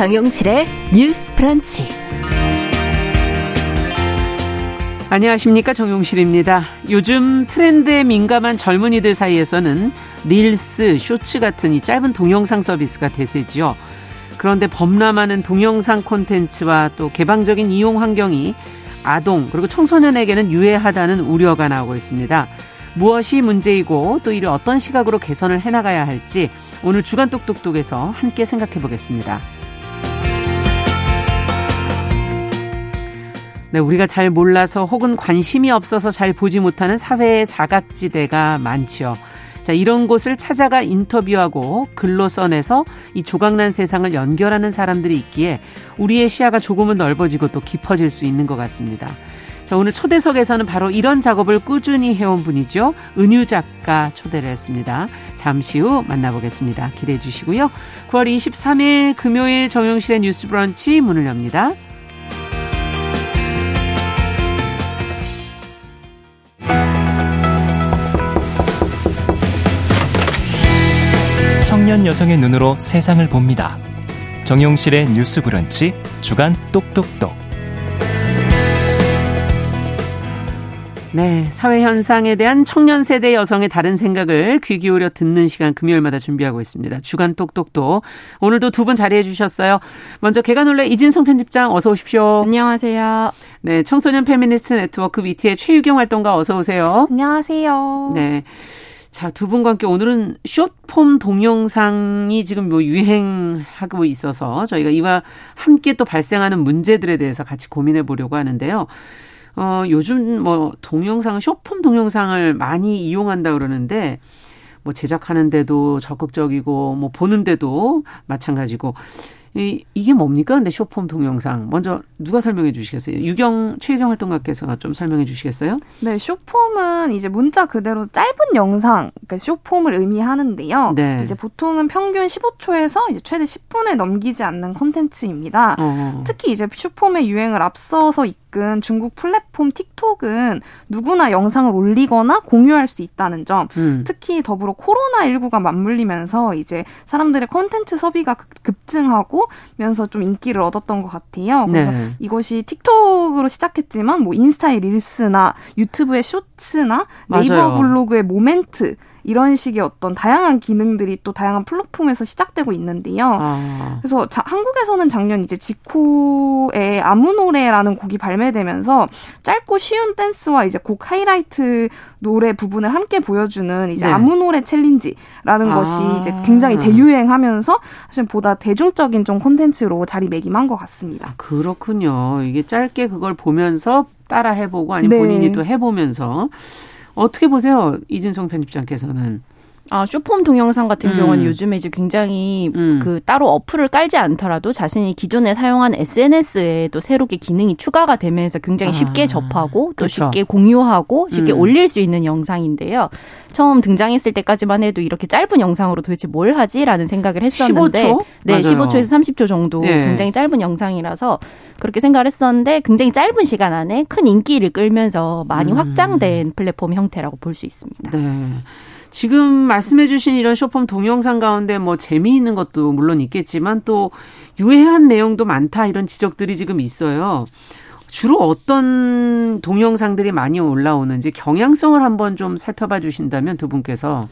정용실의 뉴스 프런치. 안녕하십니까 정용실입니다. 요즘 트렌드에 민감한 젊은이들 사이에서는 릴스, 쇼츠 같은 이 짧은 동영상 서비스가 대세지요. 그런데 범람하는 동영상 콘텐츠와 또 개방적인 이용 환경이 아동 그리고 청소년에게는 유해하다는 우려가 나오고 있습니다. 무엇이 문제이고 또 이를 어떤 시각으로 개선을 해나가야 할지 오늘 주간 똑똑똑에서 함께 생각해 보겠습니다. 네, 우리가 잘 몰라서 혹은 관심이 없어서 잘 보지 못하는 사회의 사각지대가 많지요. 자, 이런 곳을 찾아가 인터뷰하고 글로 써내서 이 조각난 세상을 연결하는 사람들이 있기에 우리의 시야가 조금은 넓어지고 또 깊어질 수 있는 것 같습니다. 자, 오늘 초대석에서는 바로 이런 작업을 꾸준히 해온 분이죠. 은유 작가 초대를 했습니다. 잠시 후 만나보겠습니다. 기대해 주시고요. 9월 23일 금요일 정용실의 뉴스 브런치 문을 엽니다. 청년 여성의 눈으로 세상을 봅니다. 정용실의 뉴스 브런치 주간 똑똑똑. 네, 사회 현상에 대한 청년 세대 여성의 다른 생각을 귀 기울여 듣는 시간 금요일마다 준비하고 있습니다. 주간 똑똑똑. 오늘도 두 분 자리해 주셨어요. 먼저 계간홀로 이진송 편집장 어서 오십시오. 안녕하세요. 네, 청소년 페미니스트 네트워크 위티의 최유경 활동가 어서 오세요. 안녕하세요. 네. 자, 두 분과 함께 오늘은 숏폼 동영상이 지금 뭐 유행하고 있어서 저희가 이와 함께 또 발생하는 문제들에 대해서 같이 고민해 보려고 하는데요. 어, 요즘 뭐 동영상, 숏폼 동영상을 많이 이용한다 그러는데 뭐 제작하는데도 적극적이고 뭐 보는데도 마찬가지고 이, 이게 뭡니까? 근데 쇼폼 동영상. 먼저 누가 설명해 주시겠어요? 유경, 최유경 활동가께서 좀 설명해 주시겠어요? 네, 쇼폼은 이제 문자 그대로 짧은 영상, 그러니까 쇼폼을 의미하는데요. 네. 이제 보통은 평균 15초에서 이제 최대 10분에 넘기지 않는 콘텐츠입니다. 어. 특히 이제 쇼폼의 유행을 앞서서 이끈 중국 플랫폼 틱톡은 누구나 영상을 올리거나 공유할 수 있다는 점, 음. 특히 더불어 코로나19가 맞물리면서 이제 사람들의 콘텐츠 소비가 급증하고 면서 좀 인기를 얻었던 것 같아요. 그래서 네. 이것이 틱톡으로 시작했지만 뭐 인스타의 릴스나 유튜브의 쇼츠나 네이버 맞아요. 블로그의 모멘트 이런 식의 어떤 다양한 기능들이 또 다양한 플랫폼에서 시작되고 있는데요. 아. 그래서 자, 한국에서는 작년 이제 지코의 아무 노래라는 곡이 발매되면서 짧고 쉬운 댄스와 이제 곡 하이라이트 노래 부분을 함께 보여주는 이제 네. 아무 노래 챌린지라는 아. 것이 이제 굉장히 대유행하면서 사실 보다 대중적인 좀 콘텐츠로 자리매김한 것 같습니다. 그렇군요. 이게 짧게 그걸 보면서 따라 해보고 아니면 네. 본인이 또 해보면서 어떻게 보세요? 이진성 편집장께서는. 아, 쇼폼 동영상 같은 음. 경우는 요즘에 이제 굉장히 음. 그 따로 어플을 깔지 않더라도 자신이 기존에 사용한 SNS에 또 새롭게 기능이 추가가 되면서 굉장히 쉽게 아. 접하고 또 그쵸. 쉽게 공유하고 쉽게 음. 올릴 수 있는 영상인데요. 처음 등장했을 때까지만 해도 이렇게 짧은 영상으로 도대체 뭘 하지라는 생각을 했었는데 15초? 네, 맞아요. 15초에서 30초 정도 네. 굉장히 짧은 영상이라서 그렇게 생각을 했었는데 굉장히 짧은 시간 안에 큰 인기를 끌면서 많이 음. 확장된 플랫폼 형태라고 볼 수 있습니다. 네. 지금 말씀해주신 이런 쇼폼 동영상 가운데 뭐 재미있는 것도 물론 있겠지만 또 유해한 내용도 많다 이런 지적들이 지금 있어요. 주로 어떤 동영상들이 많이 올라오는지 경향성을 한번 좀 살펴봐 주신다면 두 분께서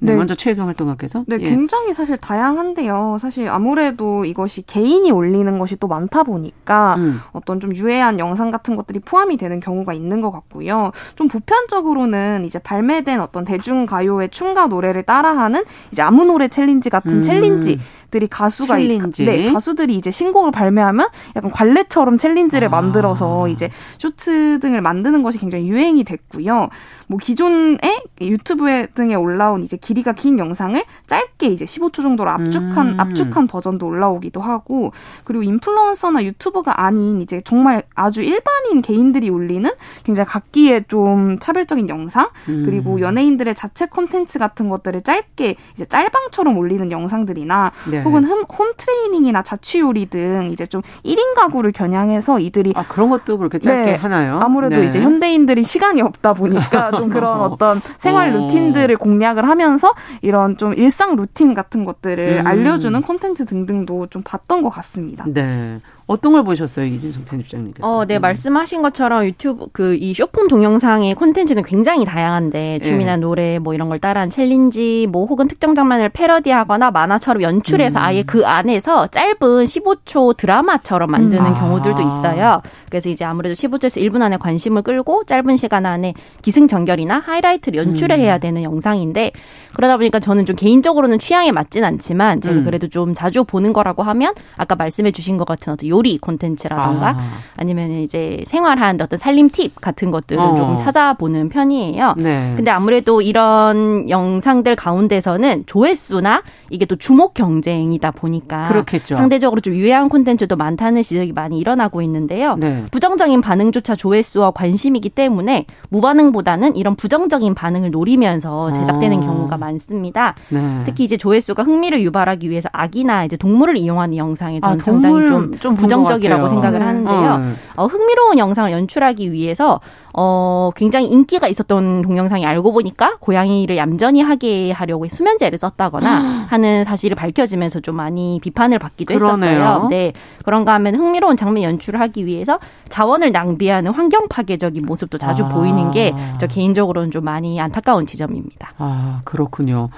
네, 네. 먼저 최유경 활동가께서. 네, 예. 굉장히 사실 다양한데요. 사실 아무래도 이것이 개인이 올리는 것이 또 많다 보니까 음. 어떤 좀 유해한 영상 같은 것들이 포함이 되는 경우가 있는 것 같고요. 좀 보편적으로는 이제 발매된 어떤 대중 가요의 춤과 노래를 따라하는 이제 아무 노래 챌린지 같은 음. 챌린지 들이 가수가 챌린지. 네, 가수들이 이제 신곡을 발매하면 약간 관례처럼 챌린지를 아. 만들어서 이제 쇼츠 등을 만드는 것이 굉장히 유행이 됐고요. 뭐 기존에 유튜브 등에 올라온 이제 길이가 긴 영상을 짧게 이제 15초 정도로 압축한 음. 압축한 버전도 올라오기도 하고 그리고 인플루언서나 유튜버가 아닌 이제 정말 아주 일반인 개인들이 올리는 굉장히 각기의 좀 차별적인 영상 음. 그리고 연예인들의 자체 콘텐츠 같은 것들을 짧게 이제 짤방처럼 올리는 영상들이나 네. 네. 혹은 홈, 홈 트레이닝이나 자취 요리 등 이제 좀 1인 가구를 겨냥해서 이들이 아 그런 것도 그렇게 짧게 네. 하나요? 아무래도 네. 이제 현대인들이 시간이 없다 보니까 좀 그런 어떤 생활 어. 루틴들을 공략을 하면서 이런 좀 일상 루틴 같은 것들을 음. 알려주는 콘텐츠 등등도 좀 봤던 것 같습니다. 네. 어떤 걸 보셨어요, 이진송 편집장님께서? 어, 네, 음. 말씀하신 것처럼 유튜브 그 이 숏폼 동영상의 콘텐츠는 굉장히 다양한데 춤이나 네. 노래 뭐 이런 걸 따라한 챌린지 뭐 혹은 특정 장면을 패러디하거나 만화처럼 연출해서 음. 아예 그 안에서 짧은 15초 드라마처럼 만드는 음. 경우들도 있어요. 그래서 이제 아무래도 15초에서 1분 안에 관심을 끌고 짧은 시간 안에 기승전결이나 하이라이트를 연출해야 음. 되는 영상인데 그러다 보니까 저는 좀 개인적으로는 취향에 맞진 않지만 제가 음. 그래도 좀 자주 보는 거라고 하면 아까 말씀해 주신 것 같은 어떤 요리 콘텐츠라던가 아. 니면 이제 생활한 어떤 살림 팁 같은 것들을 어. 조금 찾아보는 편이에요. 네. 근데 아무래도 이런 영상들 가운데서는 조회수나 이게 또 주목 경쟁이다 보니까 그렇겠죠. 상대적으로 좀 유해한 콘텐츠도 많다는 지적이 많이 일어나고 있는데요. 네. 부정적인 반응조차 조회수와 관심이기 때문에 무반응보다는 이런 부정적인 반응을 노리면서 제작되는 어. 경우가 많습니다. 네. 특히 이제 조회수가 흥미를 유발하기 위해서 악이나 이제 동물을 이용하는 영상에 저는 아, 상당히 좀, 좀 부정적이라고 생각을 네. 하는데요. 어. 어, 흥미로운 영상을 연출하기 위해서 어, 굉장히 인기가 있었던 동영상이 알고 보니까 고양이를 얌전히 하게 하려고 수면제를 썼다거나 하는 사실을 밝혀지면서 좀 많이 비판을 받기도 그러네요. 했었어요. 네. 그런가 하면 흥미로운 장면 연출을 하기 위해서 자원을 낭비하는 환경 파괴적인 모습도 자주 아. 보이는 게 저 개인적으로는 좀 많이 안타까운 지점입니다. 아, 그렇군요.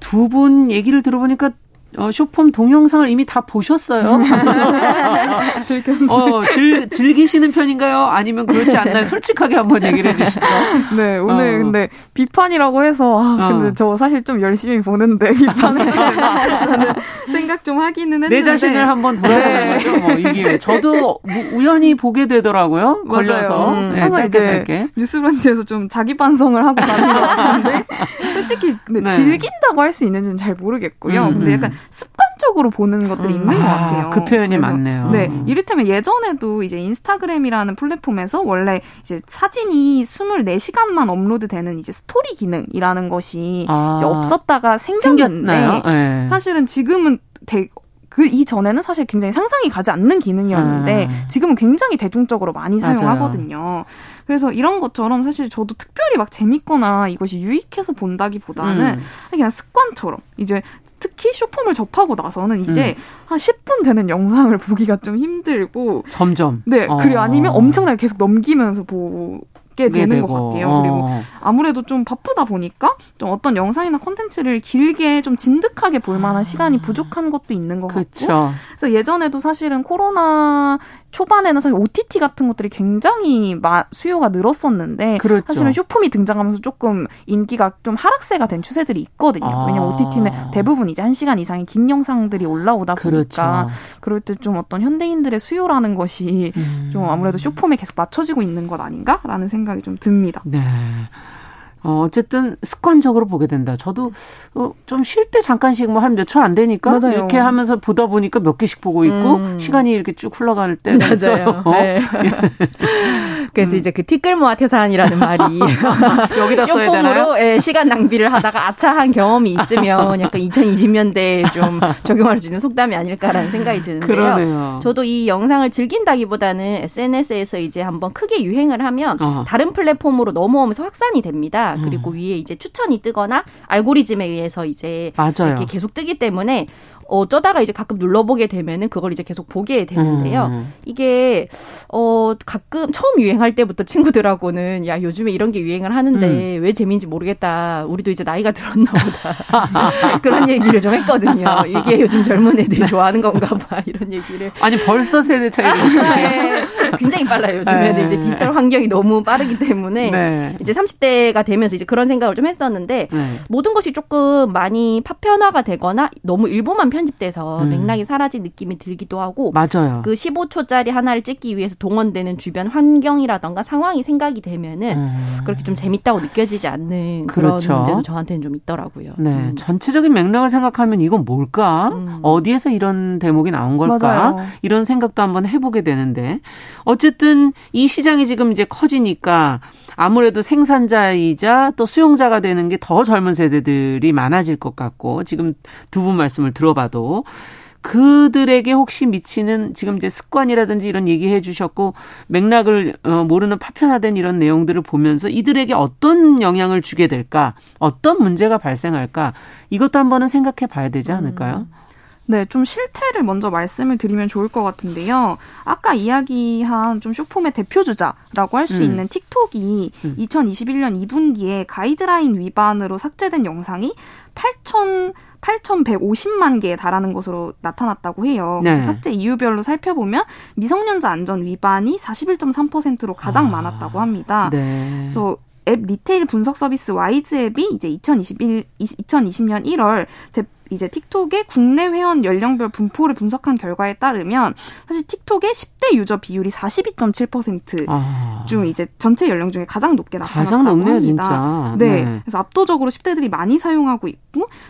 두 분 얘기를 들어보니까 어, 쇼폼 동영상을 이미 다 보셨어요? 어, 즐, 즐기시는 편인가요? 아니면 그렇지 않나요? 솔직하게 한번 얘기를 해주시죠. 네, 오늘 어. 근데 비판이라고 해서, 아, 근데 어. 저 사실 좀 열심히 보는데, 비판을 하는 생각 좀 하기는 했는데. 내 자신을 한번 돌아보는 네. 거죠. 뭐, 이게. 저도 우연히 보게 되더라고요. 걸려서. 음, 네, 짧게 짧게. 뉴스 브런치에서 좀 자기 반성을 하고 가는 것 같은데, 솔직히 근데 네. 즐긴다고 할 수 있는지는 잘 모르겠고요. 음, 근데 약간 습관적으로 보는 것들이 음. 있는 것 아, 같아요. 그 표현이 맞네요. 네. 이를테면 예전에도 이제 인스타그램이라는 플랫폼에서 원래 이제 사진이 24시간만 업로드 되는 이제 스토리 기능이라는 것이 아. 이제 없었다가 생겼는데 네. 사실은 지금은 되, 그 이전에는 사실 굉장히 상상이 가지 않는 기능이었는데 아. 지금은 굉장히 대중적으로 많이 사용하거든요. 맞아요. 그래서 이런 것처럼 사실 저도 특별히 막 재밌거나 이것이 유익해서 본다기보다는 음. 그냥 습관처럼 이제 특히 쇼폼을 접하고 나서는 이제 음. 한 10분 되는 영상을 보기가 좀 힘들고 점점 네 어. 그리고 아니면 엄청나게 계속 넘기면서 보고 게 되는 되고. 것 같아요. 어. 그리고 아무래도 좀 바쁘다 보니까 좀 어떤 영상이나 콘텐츠를 길게 좀 진득하게 볼 만한 아. 시간이 부족한 것도 있는 것 그쵸. 같고. 그래서 예전에도 사실은 코로나 초반에는 사실 OTT 같은 것들이 굉장히 마, 수요가 늘었었는데 그렇죠. 사실은 쇼폼이 등장하면서 조금 인기가 좀 하락세가 된 추세들이 있거든요. 아. 왜냐면 OTT는 대부분 이제 1시간 이상의 긴 영상들이 올라오다 보니까 그렇죠. 그럴 때 좀 어떤 현대인들의 수요라는 것이 음. 좀 아무래도 쇼폼에 계속 맞춰지고 있는 것 아닌가라는 생각이 좀 듭니다. 네. 어, 어쨌든 습관적으로 보게 된다. 저도 어, 좀 쉴 때 잠깐씩 뭐 한 몇 초 안 되니까 맞아요. 이렇게 하면서 보다 보니까 몇 개씩 보고 있고 음. 시간이 이렇게 쭉 흘러갈 때가 맞아요. 있어요. 네. 그래서 음. 이제 그 티끌모아 태산이라는 말이 여기다 써야 되나요? 예, 시간 낭비를 하다가 아차한 경험이 있으면 약간 2020년대에 좀 적용할 수 있는 속담이 아닐까라는 생각이 드는데요. 그러네요. 저도 이 영상을 즐긴다기보다는 SNS에서 이제 한번 크게 유행을 하면 어. 다른 플랫폼으로 넘어오면서 확산이 됩니다. 음. 그리고 위에 이제 추천이 뜨거나 알고리즘에 의해서 이제 맞아요. 이렇게 계속 뜨기 때문에 어쩌다가 이제 가끔 눌러보게 되면은 그걸 이제 계속 보게 되는데요. 음. 이게 어 가끔 처음 유행할 때부터 친구들하고는 야 요즘에 이런 게 유행을 하는데 음. 왜 재미인지 모르겠다. 우리도 이제 나이가 들었나 보다. 그런 얘기를 좀 했거든요. 이게 요즘 젊은 애들이 좋아하는 건가 봐. 이런 얘기를. 아니 벌써 세대 차이가 네. 굉장히 빨라요. 요즘 애들 네. 이제 디지털 환경이 너무 빠르기 때문에 네. 이제 30대가 되면서 이제 그런 생각을 좀 했었는데 네. 모든 것이 조금 많이 파편화가 되거나 너무 일부만 편집돼서 음. 맥락이 사라진 느낌이 들기도 하고 맞아요. 그 15초짜리 하나를 찍기 위해서 동원되는 주변 환경이라던가 상황이 생각이 되면은 음. 그렇게 좀 재밌다고 느껴지지 않는 그런 그렇죠. 문제도 저한테는 좀 있더라고요. 네, 음. 전체적인 맥락을 생각하면 이건 뭘까? 음. 어디에서 이런 대목이 나온 걸까? 맞아요. 이런 생각도 한번 해보게 되는데 어쨌든 이 시장이 지금 이제 커지니까 아무래도 생산자이자 또 수용자가 되는 게 더 젊은 세대들이 많아질 것 같고 지금 두 분 말씀을 들어봐도 그들에게 혹시 미치는 지금 이제 습관이라든지 이런 얘기해 주셨고 맥락을 어, 모르는 파편화된 이런 내용들을 보면서 이들에게 어떤 영향을 주게 될까 어떤 문제가 발생할까 이것도 한번은 생각해 봐야 되지 않을까요? 음. 네, 좀 실태를 먼저 말씀을 드리면 좋을 것 같은데요. 아까 이야기한 좀 숏폼의 대표 주자라고 할수 음. 있는 틱톡이 음. 2021년 2분기에 가이드라인 위반으로 삭제된 영상이 8천 8,150만 개에 달하는 것으로 나타났다고 해요. 그래서 네. 삭제 이유별로 살펴보면 미성년자 안전 위반이 41.3%로 가장 아, 많았다고 합니다. 네. 그래서 앱 리테일 분석 서비스 와이즈 앱이 이제 2021 2020년 1월 대, 이제 틱톡의 국내 회원 연령별 분포를 분석한 결과에 따르면 사실 틱톡의 10대 유저 비율이 42.7%중 아. 이제 전체 연령 중에 가장 높게 나타났다고 가장 높네요, 합니다. 네. 네. 그래서 압도적으로 10대들이 많이 사용하고 있고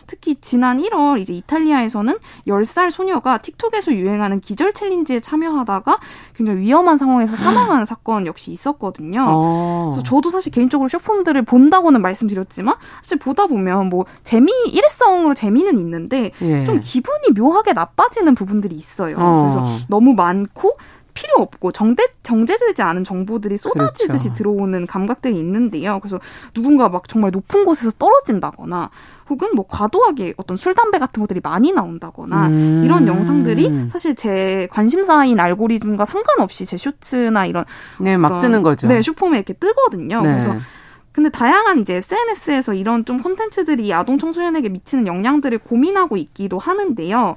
특히 지난 1월 이제 이탈리아에서는 10살 소녀가 틱톡에서 유행하는 기절 챌린지에 참여하다가 굉장히 위험한 상황에서 사망하는 사건 역시 있었거든요. 어. 그래서 저도 사실 개인적으로 쇼폼들을 본다고는 말씀드렸지만 사실 보다 보면 뭐 재미 일회성으로 재미는 있는데 예. 좀 기분이 묘하게 나빠지는 부분들이 있어요. 어. 그래서 너무 많고 필요 없고 정대, 정제되지 않은 정보들이 쏟아지듯이 그렇죠. 들어오는 감각들이 있는데요. 그래서 누군가 막 정말 높은 곳에서 떨어진다거나 혹은 뭐 과도하게 어떤 술, 담배 같은 것들이 많이 나온다거나 음. 이런 영상들이 사실 제 관심사인 알고리즘과 상관없이 제 쇼츠나 이런 네, 막 뜨는 거죠. 네, 슈퍼에 이렇게 뜨거든요. 네. 그래서 근데 다양한 이제 SNS에서 이런 좀 콘텐츠들이 아동 청소년에게 미치는 영향들을 고민하고 있기도 하는데요.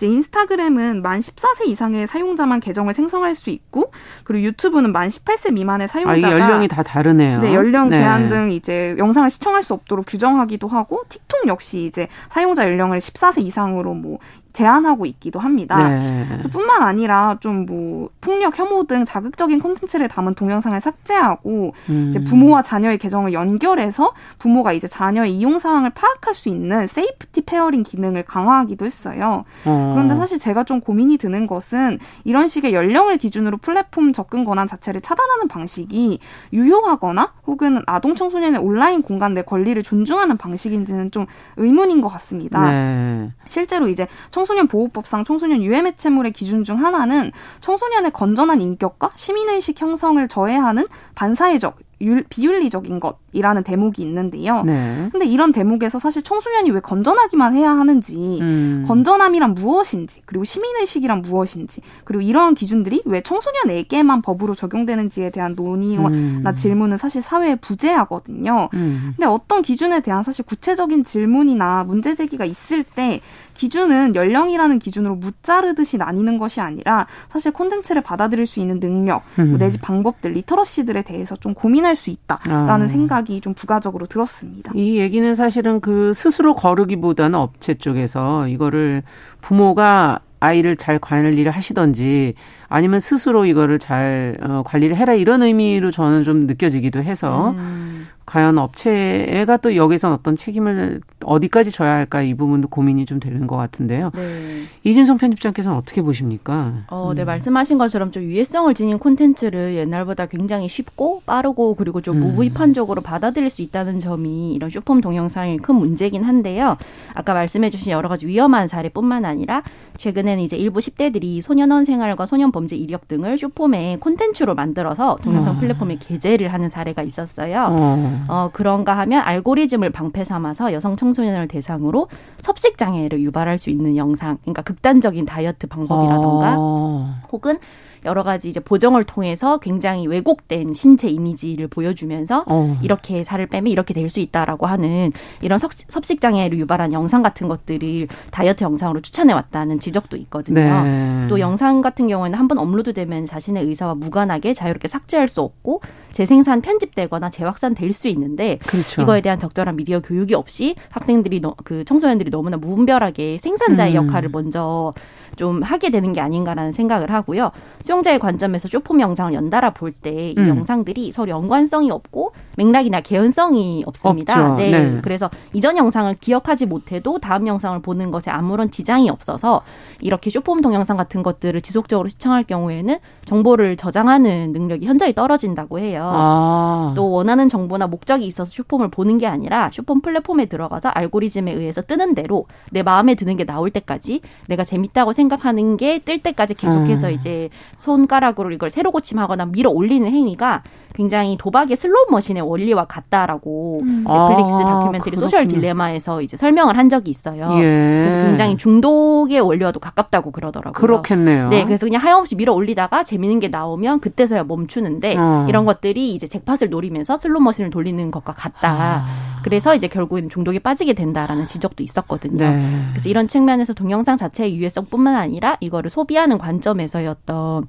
이제 인스타그램은 만 14세 이상의 사용자만 계정을 생성할 수 있고 그리고 유튜브는 만 18세 미만의 사용자가 아, 연령이 다 다르네요. 네, 연령 네. 제한 네. 등 이제 영상을 시청할 수 없도록 규정하기도 하고 틱톡 역시 이제 사용자 연령을 14세 이상으로 뭐 제한하고 있기도 합니다. 네. 그래서 뿐만 아니라 좀 뭐 폭력, 혐오 등 자극적인 콘텐츠를 담은 동영상을 삭제하고 음. 이제 부모와 자녀의 계정을 연결해서 부모가 이제 자녀의 이용 사항을 파악할 수 있는 safety pairing 기능을 강화하기도 했어요. 어. 그런데 사실 제가 좀 고민이 드는 것은 이런 식의 연령을 기준으로 플랫폼 접근 권한 자체를 차단하는 방식이 유효하거나 혹은 아동 청소년의 온라인 공간 내 권리를 존중하는 방식인지는 좀 의문인 것 같습니다. 네. 실제로 이제 청 소년 보호법상 청소년 유해 매체물의 기준 중 하나는 청소년의 건전한 인격과 시민의식 형성을 저해하는 반사회적 율, 비윤리적인 것이라는 대목이 있는데요. 네. 근데 이런 대목에서 사실 청소년이 왜 건전하기만 해야 하는지, 음. 건전함이란 무엇인지, 그리고 시민의식이란 무엇인지, 그리고 이러한 기준들이 왜 청소년에게만 법으로 적용되는지에 대한 논의나 음. 질문은 사실 사회에 부재하거든요. 음. 근데 어떤 기준에 대한 사실 구체적인 질문이나 문제 제기가 있을 때 기준은 연령이라는 기준으로 무자르듯이 나뉘는 것이 아니라 사실 콘텐츠를 받아들일 수 있는 능력, 뭐 음. 내지 방법들, 리터러시들에 대해서 좀 고민 할수 있다라는 아. 생각이 좀 부가적으로 들었습니다. 이 얘기는 사실은 그 스스로 거르기보다는 업체 쪽에서 이거를 부모가 아이를 잘 관리를 하시던지 아니면 스스로 이거를 잘 어, 관리를 해라 이런 의미로 저는 좀 느껴지기도 해서 음. 과연 업체가 또 여기서 어떤 책임을 어디까지 져야 할까 이 부분도 고민이 좀 되는 것 같은데요. 네. 이진성 편집장께서는 어떻게 보십니까? 어, 네, 음. 말씀하신 것처럼 좀 유해성을 지닌 콘텐츠를 옛날보다 굉장히 쉽고 빠르고 그리고 좀 음. 무비판적으로 받아들일 수 있다는 점이 이런 쇼폼 동영상의 큰 문제긴 한데요. 아까 말씀해주신 여러 가지 위험한 사례뿐만 아니라 최근에는 이제 일부 10대들이 소년원 생활과 소년 범죄 이력 등을 쇼폼의 콘텐츠로 만들어서 동영상 어. 플랫폼에 게재를 하는 사례가 있었어요. 어. 어, 그런가 하면 알고리즘을 방패 삼아서 여성 청소년을 대상으로 섭식 장애를 유발할 수 있는 영상, 그러니까 극단적인 다이어트 방법이라던가 어. 혹은 여러 가지 이제 보정을 통해서 굉장히 왜곡된 신체 이미지를 보여주면서 어. 이렇게 살을 빼면 이렇게 될 수 있다라고 하는 이런 섭식 장애를 유발한 영상 같은 것들을 다이어트 영상으로 추천해 왔다는 지적도 있거든요. 네. 또 영상 같은 경우에는 한 번 업로드되면 자신의 의사와 무관하게 자유롭게 삭제할 수 없고 재생산 편집되거나 재확산 될 수 있는데 그렇죠. 이거에 대한 적절한 미디어 교육이 없이 학생들이 너, 그 청소년들이 너무나 무분별하게 생산자의 음. 역할을 먼저 좀 하게 되는 게 아닌가라는 생각을 하고요. 수용자의 관점에서 쇼폼 영상을 연달아 볼 때이 음. 영상들이 서로 연관성이 없고 맥락이나 개연성이 없습니다. 네. 네. 그래서 이전 영상을 기억하지 못해도 다음 영상을 보는 것에 아무런 지장이 없어서 이렇게 쇼폼 동영상 같은 것들을 지속적으로 시청할 경우에는 정보를 저장하는 능력이 현저히 떨어진다고 해요. 아. 또 원하는 정보나 목적이 있어서 short-form을 보는 게 아니라 쇼폼 플랫폼에 들어가서 알고리즘에 의해서 뜨는 대로 내 마음에 드는 게 나올 때까지 내가 재밌다고 생각하는 게 뜰 때까지 계속해서 음. 이제 손가락으로 이걸 새로 고침하거나 밀어 올리는 행위가 굉장히 도박의 슬롯 머신의 원리와 같다라고 음. 넷플릭스 아, 다큐멘터리 아, Social Dilemma에서 이제 설명을 한 적이 있어요. 예. 그래서 굉장히 중독의 원리와도 가깝다고 그러더라고요. 그렇겠네요. 네, 그래서 그냥 하염없이 밀어 올리다가 재미있는 게 나오면 그때서야 멈추는데 어. 이런 것들이 이제 잭팟을 노리면서 슬롯 머신을 돌리는 것과 같다. 아. 그래서 이제 결국에는 중독에 빠지게 된다라는 지적도 있었거든요. 네. 그래서 이런 측면에서 동영상 자체의 유해성뿐만 아니라 이거를 소비하는 관점에서의 어떤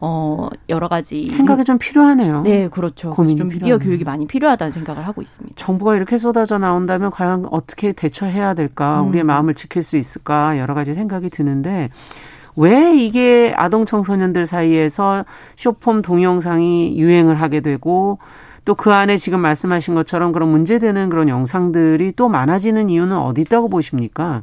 어 여러 가지 생각이 좀 필요하네요. 네, 그렇죠. 고민이 좀 미디어 필요하네요. 교육이 많이 필요하다는 생각을 하고 있습니다. 정보가 이렇게 쏟아져 나온다면 과연 어떻게 대처해야 될까? 음. 우리의 마음을 지킬 수 있을까? 여러 가지 생각이 드는데 왜 이게 아동 청소년들 사이에서 쇼폼 동영상이 유행을 하게 되고 또 그 안에 지금 말씀하신 것처럼 그런 문제되는 그런 영상들이 또 많아지는 이유는 어디 있다고 보십니까?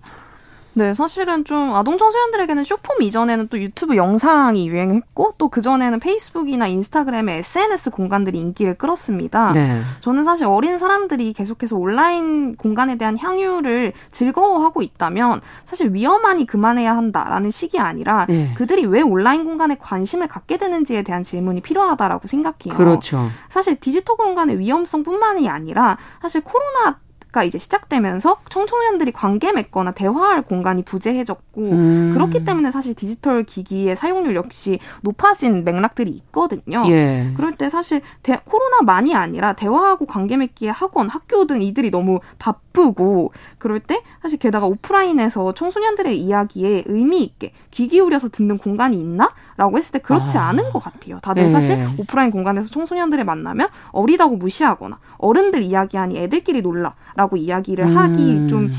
네, 사실은 좀 아동 청소년들에게는 쇼폼 이전에는 또 유튜브 영상이 유행했고 또 그전에는 페이스북이나 인스타그램의 SNS 공간들이 인기를 끌었습니다. 네. 저는 사실 어린 사람들이 계속해서 온라인 공간에 대한 향유를 즐거워하고 있다면 사실 위험하니 그만해야 한다라는 식이 아니라 네. 그들이 왜 온라인 공간에 관심을 갖게 되는지에 대한 질문이 필요하다라고 생각해요. 그렇죠. 사실 디지털 공간의 위험성뿐만이 아니라 사실 코로나 가 이제 시작되면서 청소년들이 관계 맺거나 대화할 공간이 부재해졌고 음. 그렇기 때문에 사실 디지털 기기의 사용률 역시 높아진 맥락들이 있거든요. 예. 그럴 때 사실 대, 코로나만이 아니라 대화하고 관계 맺기에 학원, 학교 등 이들이 너무 바쁘고 그럴 때 사실 게다가 오프라인에서 청소년들의 이야기에 의미 있게 귀 기울여서 듣는 공간이 있나? 라고 했을 때 그렇지 아. 않은 것 같아요. 다들 네. 사실 오프라인 공간에서 청소년들을 만나면 어리다고 무시하거나 어른들 이야기하니 애들끼리 놀라 라고 이야기를 음. 하기 좀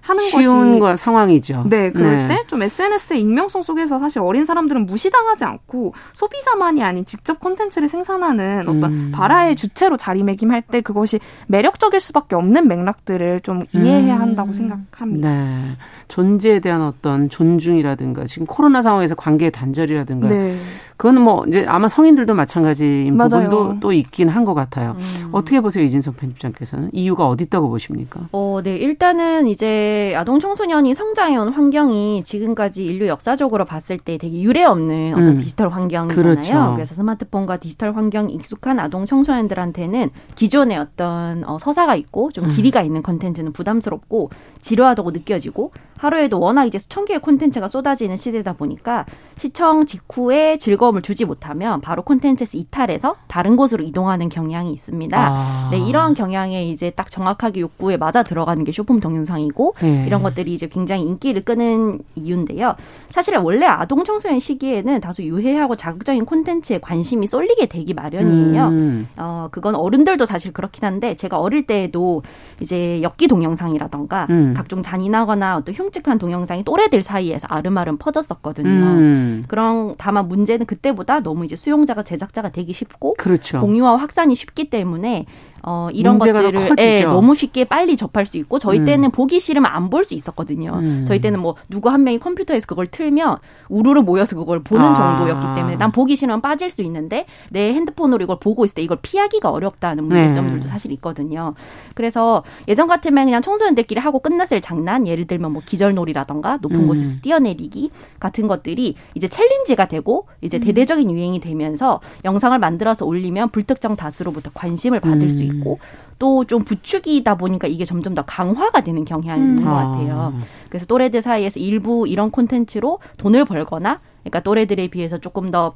하는 쉬운 것이 상황이죠. 네, 그럴 네. 때좀 SNS의 익명성 속에서 사실 어린 사람들은 무시당하지 않고 소비자만이 아닌 직접 콘텐츠를 생산하는 어떤 음. 바라의 주체로 자리매김할 때 그것이 매력적일 수밖에 없는 맥락들을 좀 이해해야 음. 한다고 생각합니다. 네. 존재에 대한 어떤 존중이라든가 지금 코로나 상황에서 관계의 단절이라든가 네. 그거는 뭐 이제 아마 성인들도 마찬가지인 맞아요. 부분도 또 있긴 한 것 같아요. 음. 어떻게 보세요, 이진석 편집장께서는 이유가 어디 있다고 보십니까? 어, 네, 일단은 이제 아동 청소년이 성장해온 환경이 지금까지 인류 역사적으로 봤을 때 되게 유례 없는 어떤 음. 디지털 환경이잖아요. 그렇죠. 그래서 스마트폰과 디지털 환경이 익숙한 아동 청소년들한테는 기존의 어떤 어, 서사가 있고 좀 음. 길이가 있는 컨텐츠는 부담스럽고 지루하다고 느껴지고 하루에도 워낙 이제 수천 개의 콘텐츠가 쏟아지는 시대다 보니까 시청 직후에 즐거움을 주지 못하면 바로 콘텐츠에서 이탈해서 다른 곳으로 이동하는 경향이 있습니다. 아. 네, 이러한 경향에 이제 딱 정확하게 욕구에 맞아 들어가는 게 쇼폼 동영상이고 네. 이런 것들이 이제 굉장히 인기를 끄는 이유인데요. 사실은 원래 아동 청소년 시기에는 다소 유해하고 자극적인 콘텐츠에 관심이 쏠리게 되기 마련이에요. 음. 어, 그건 어른들도 사실 그렇긴 한데 제가 어릴 때에도 이제 엽기 동영상이라던가 음. 각종 잔인하거나 어떤 흉 끔찍한 동영상이 또래들 사이에서 아름아름 퍼졌었거든요. 음. 그런 다만 문제는 그때보다 너무 이제 수용자가 제작자가 되기 쉽고 그렇죠. 공유와 확산이 쉽기 때문에 어, 이런 것들을 예, 너무 쉽게 빨리 접할 수 있고 저희 음. 때는 보기 싫으면 안 볼 수 있었거든요. 음. 저희 때는 뭐 누구 한 명이 컴퓨터에서 그걸 틀면 우르르 모여서 그걸 보는 아. 정도였기 때문에 난 보기 싫으면 빠질 수 있는데 내 핸드폰으로 이걸 보고 있을 때 이걸 피하기가 어렵다는 문제점들도 네. 사실 있거든요. 그래서 예전 같으면 그냥 청소년들끼리 하고 끝났을 장난 예를 들면 뭐 기절놀이라던가 높은 음. 곳에서 뛰어내리기 같은 것들이 이제 챌린지가 되고 이제 음. 대대적인 유행이 되면서 영상을 만들어서 올리면 불특정 다수로부터 관심을 받을 수 있고 있고 또 좀 부추기다 보니까 이게 점점 더 강화가 되는 경향이 있는 것 음. 같아요. 아. 그래서 또래들 사이에서 일부 이런 콘텐츠로 돈을 벌거나 그러니까 또래들에 비해서 조금 더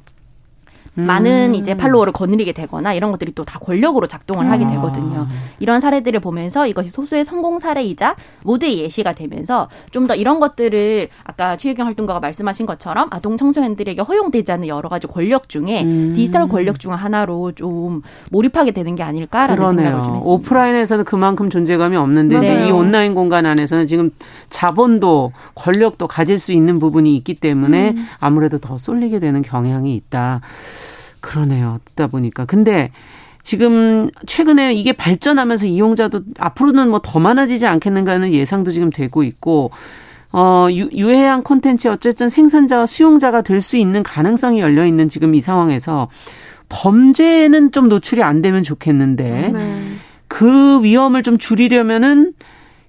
음. 많은 이제 팔로워를 거느리게 되거나 이런 것들이 또 다 권력으로 작동을 하게 아. 되거든요. 이런 사례들을 보면서 이것이 소수의 성공 사례이자 모두의 예시가 되면서 좀 더 이런 것들을 아까 최유경 활동가가 말씀하신 것처럼 아동 청소년들에게 허용되지 않는 여러 가지 권력 중에 음. 디지털 권력 중 하나로 좀 몰입하게 되는 게 아닐까라는 그러네요. 생각을 좀 했습니다. 오프라인에서는 그만큼 존재감이 없는데 이제 이 온라인 공간 안에서는 지금 자본도 권력도 가질 수 있는 부분이 있기 때문에 음. 아무래도 더 쏠리게 되는 경향이 있다. 그러네요. 듣다 보니까. 근데 지금 최근에 이게 발전하면서 이용자도 앞으로는 뭐 더 많아지지 않겠는가 하는 예상도 지금 되고 있고 어, 유, 유해한 콘텐츠 어쨌든 생산자와 수용자가 될 수 있는 가능성이 열려 있는 지금 이 상황에서 범죄는 좀 노출이 안 되면 좋겠는데 네. 그 위험을 좀 줄이려면은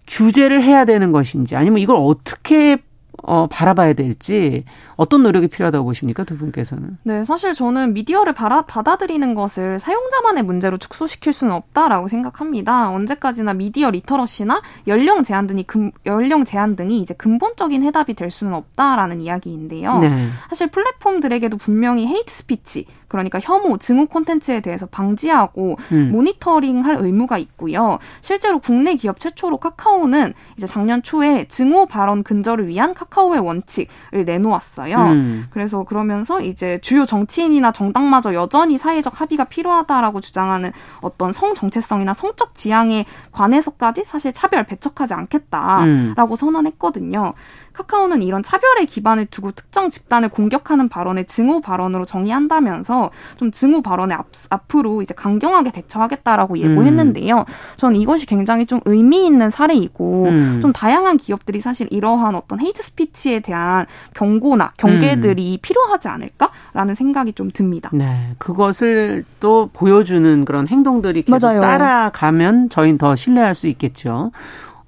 규제를 해야 되는 것인지 아니면 이걸 어떻게 어, 바라봐야 될지 어떤 노력이 필요하다고 보십니까 두 분께서는? 네, 사실 저는 미디어를 받아, 받아들이는 것을 사용자만의 문제로 축소시킬 수는 없다라고 생각합니다. 언제까지나 미디어 literacy나 연령 제한 등이 금, 연령 제한 등이 이제 근본적인 해답이 될 수는 없다라는 이야기인데요. 네. 사실 플랫폼들에게도 분명히 hate speech 그러니까 혐오, 증오 콘텐츠에 대해서 방지하고 음. 모니터링할 의무가 있고요. 실제로 국내 기업 최초로 카카오는 이제 작년 초에 증오 발언 근절을 위한 카카오의 원칙을 내놓았어요. 음. 그래서 그러면서 이제 주요 정치인이나 정당마저 여전히 사회적 합의가 필요하다라고 주장하는 어떤 성 정체성이나 성적 지향에 관해서까지 사실 차별 배척하지 않겠다라고 음. 선언했거든요. 카카오는 이런 차별의 기반을 두고 특정 집단을 공격하는 발언을 증오 발언으로 정의한다면서 좀 증오 발언에 앞, 앞으로 이제 강경하게 대처하겠다라고 예고했는데요. 음. 저는 이것이 굉장히 좀 의미 있는 사례이고 음. 좀 다양한 기업들이 사실 이러한 어떤 헤이트 스피치에 대한 경고나 경계들이 음. 필요하지 않을까라는 생각이 좀 듭니다. 네, 그것을 또 보여주는 그런 행동들이 계속 맞아요. 따라가면 저희는 더 신뢰할 수 있겠죠.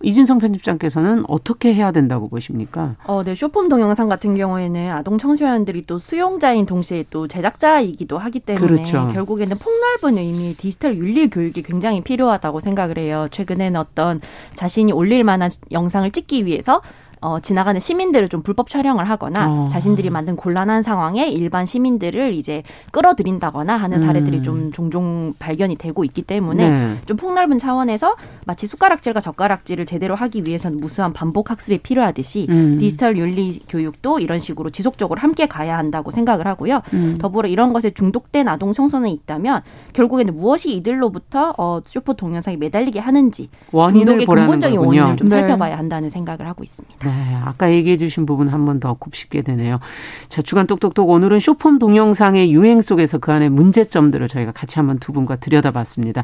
이진성 편집장께서는 어떻게 해야 된다고 보십니까? 어, 네. 쇼폼 동영상 같은 경우에는 아동 청소년들이 또 수용자인 동시에 또 제작자이기도 하기 때문에 그렇죠. 결국에는 폭넓은 의미의 디지털 윤리 교육이 굉장히 필요하다고 생각을 해요. 최근에는 어떤 자신이 올릴 만한 영상을 찍기 위해서 어, 지나가는 시민들을 좀 불법 촬영을 하거나 어. 자신들이 만든 곤란한 상황에 일반 시민들을 이제 끌어들인다거나 하는 사례들이 음. 좀 종종 발견이 되고 있기 때문에 네. 좀 폭넓은 차원에서 마치 숟가락질과 젓가락질을 제대로 하기 위해서는 무수한 반복 학습이 필요하듯이 음. 디지털 윤리 교육도 이런 식으로 지속적으로 함께 가야 한다고 생각을 하고요. 음. 더불어 이런 것에 중독된 아동 청소년이 있다면 결국에는 무엇이 이들로부터 어, 쇼포 동영상이 매달리게 하는지 중독의 근본적인 원인을 좀 네. 살펴봐야 한다는 생각을 하고 있습니다. 네, 아까 얘기해 주신 부분 한 번 더 곱씹게 되네요. 자, 주간 똑똑똑 오늘은 쇼폼 동영상의 유행 속에서 그 안에 문제점들을 저희가 같이 한번 두 분과 들여다봤습니다.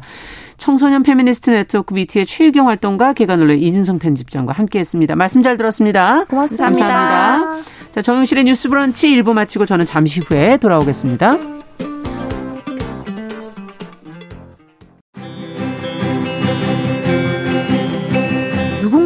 청소년 페미니스트 네트워크 위티의 최유경 활동가 계간홀로 이진송 편집장과 함께했습니다. 말씀 잘 들었습니다. 고맙습니다. 감사합니다. 자, 정용실의 뉴스 브런치 1부 마치고 저는 잠시 후에 돌아오겠습니다.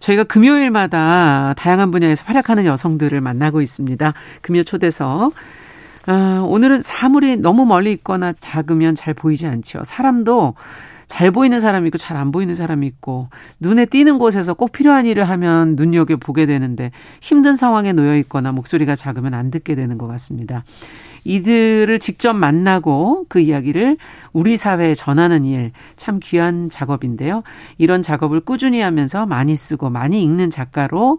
저희가 금요일마다 다양한 분야에서 활약하는 여성들을 만나고 있습니다. 금요 초대석. 아, 오늘은 사물이 너무 멀리 있거나 작으면 잘 보이지 않죠. 사람도 잘 보이는 사람이 있고 잘 안 보이는 사람이 있고 눈에 띄는 곳에서 꼭 필요한 일을 하면 눈여겨 보게 되는데 힘든 상황에 놓여 있거나 목소리가 작으면 안 듣게 되는 것 같습니다. 이들을 직접 만나고 그 이야기를 우리 사회에 전하는 일 참 귀한 작업인데요. 이런 작업을 꾸준히 하면서 많이 쓰고 많이 읽는 작가로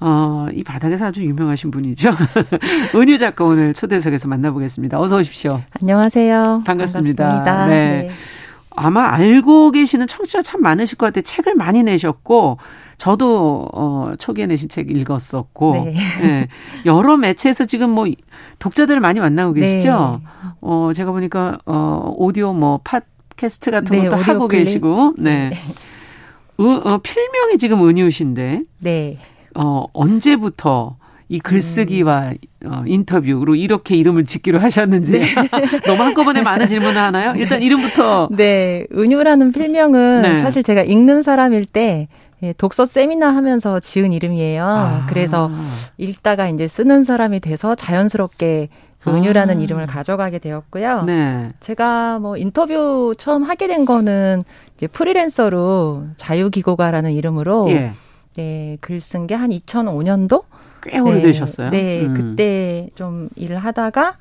어, 이 바닥에서 아주 유명하신 분이죠. 은유 작가 오늘 초대석에서 만나보겠습니다. 어서 오십시오. 안녕하세요. 반갑습니다. 반갑습니다. 네. 네. 아마 알고 계시는 청취자 참 많으실 것 같아요. 책을 많이 내셨고 저도 어 초기에 내신 책 읽었었고 네. 네. 여러 매체에서 지금 뭐 독자들을 많이 만나고 계시죠. 네. 어 제가 보니까 어 오디오 뭐 팟캐스트 같은 네, 것도 하고 클립. 계시고 네. 네. 어, 어, 필명이 지금 은유신데. 네. 어 언제부터 이 글쓰기와 음. 어, 인터뷰로 이렇게 이름을 짓기로 하셨는지 네. 너무 한꺼번에 많은 질문을 하나요? 일단 이름부터 네 은유라는 필명은 네. 사실 제가 읽는 사람일 때 예, 독서 세미나 하면서 지은 이름이에요. 아. 그래서 읽다가 이제 쓰는 사람이 돼서 자연스럽게 그 은유라는 아. 이름을 가져가게 되었고요. 네. 제가 뭐 인터뷰 처음 하게 된 거는 이제 프리랜서로 자유기고가라는 이름으로 예. 네, 글 쓴 게 한 2005년도 꽤 오래되셨어요. 네, 네 음. 그때 좀 일을 하다가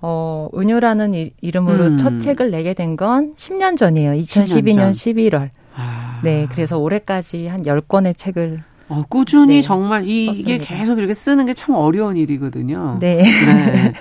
어, 은유라는 이, 이름으로 음. 첫 책을 내게 된 건 10년 전이에요. 2012년 11월. 아. 네, 그래서 올해까지 한 10권의 책을 어, 꾸준히 네, 정말 이, 이게 계속 이렇게 쓰는 게 참 어려운 일이거든요. 네. 네.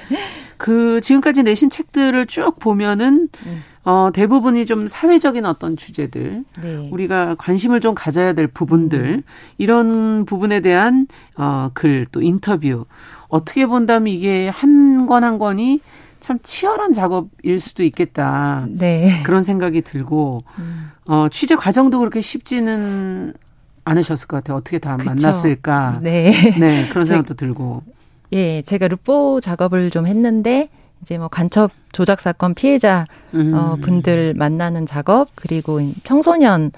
그 지금까지 내신 책들을 쭉 보면은 음. 어, 대부분이 좀 사회적인 어떤 주제들, 네. 우리가 관심을 좀 가져야 될 부분들, 음. 이런 부분에 대한 어, 글, 또 인터뷰. 어떻게 본다면 이게 한 권 한 권이 참 치열한 작업일 수도 있겠다. 네. 그런 생각이 들고, 음. 어, 취재 과정도 그렇게 쉽지는 않으셨을 것 같아요. 어떻게 다 그쵸. 만났을까. 네. 네. 그런 생각도 들고. 예, 제가 르포 작업을 좀 했는데, 이제 뭐 간첩 조작 사건 피해자 음. 어, 분들 만나는 작업 그리고 청소년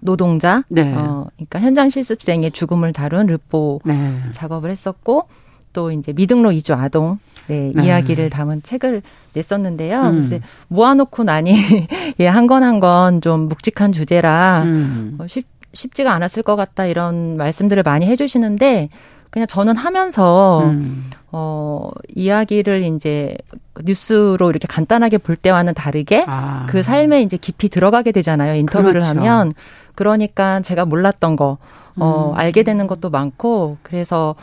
노동자 네. 어 그러니까 현장 실습생의 죽음을 다룬 르포 네. 작업을 했었고 또 이제 미등록 이주 아동 네, 네. 이야기를 담은 책을 냈었는데요. 음. 글쎄 모아놓고 나니 예, 한 건 한 건 좀 묵직한 주제라 음. 어, 쉽, 쉽지가 않았을 것 같다 이런 말씀들을 많이 해주시는데 그냥 저는 하면서 음. 어 이야기를 이제 뉴스로 이렇게 간단하게 볼 때와는 다르게 아. 그 삶에 이제 깊이 들어가게 되잖아요. 인터뷰를 그렇죠. 하면 그러니까 제가 몰랐던 거 어, 음. 알게 되는 것도 많고 그래서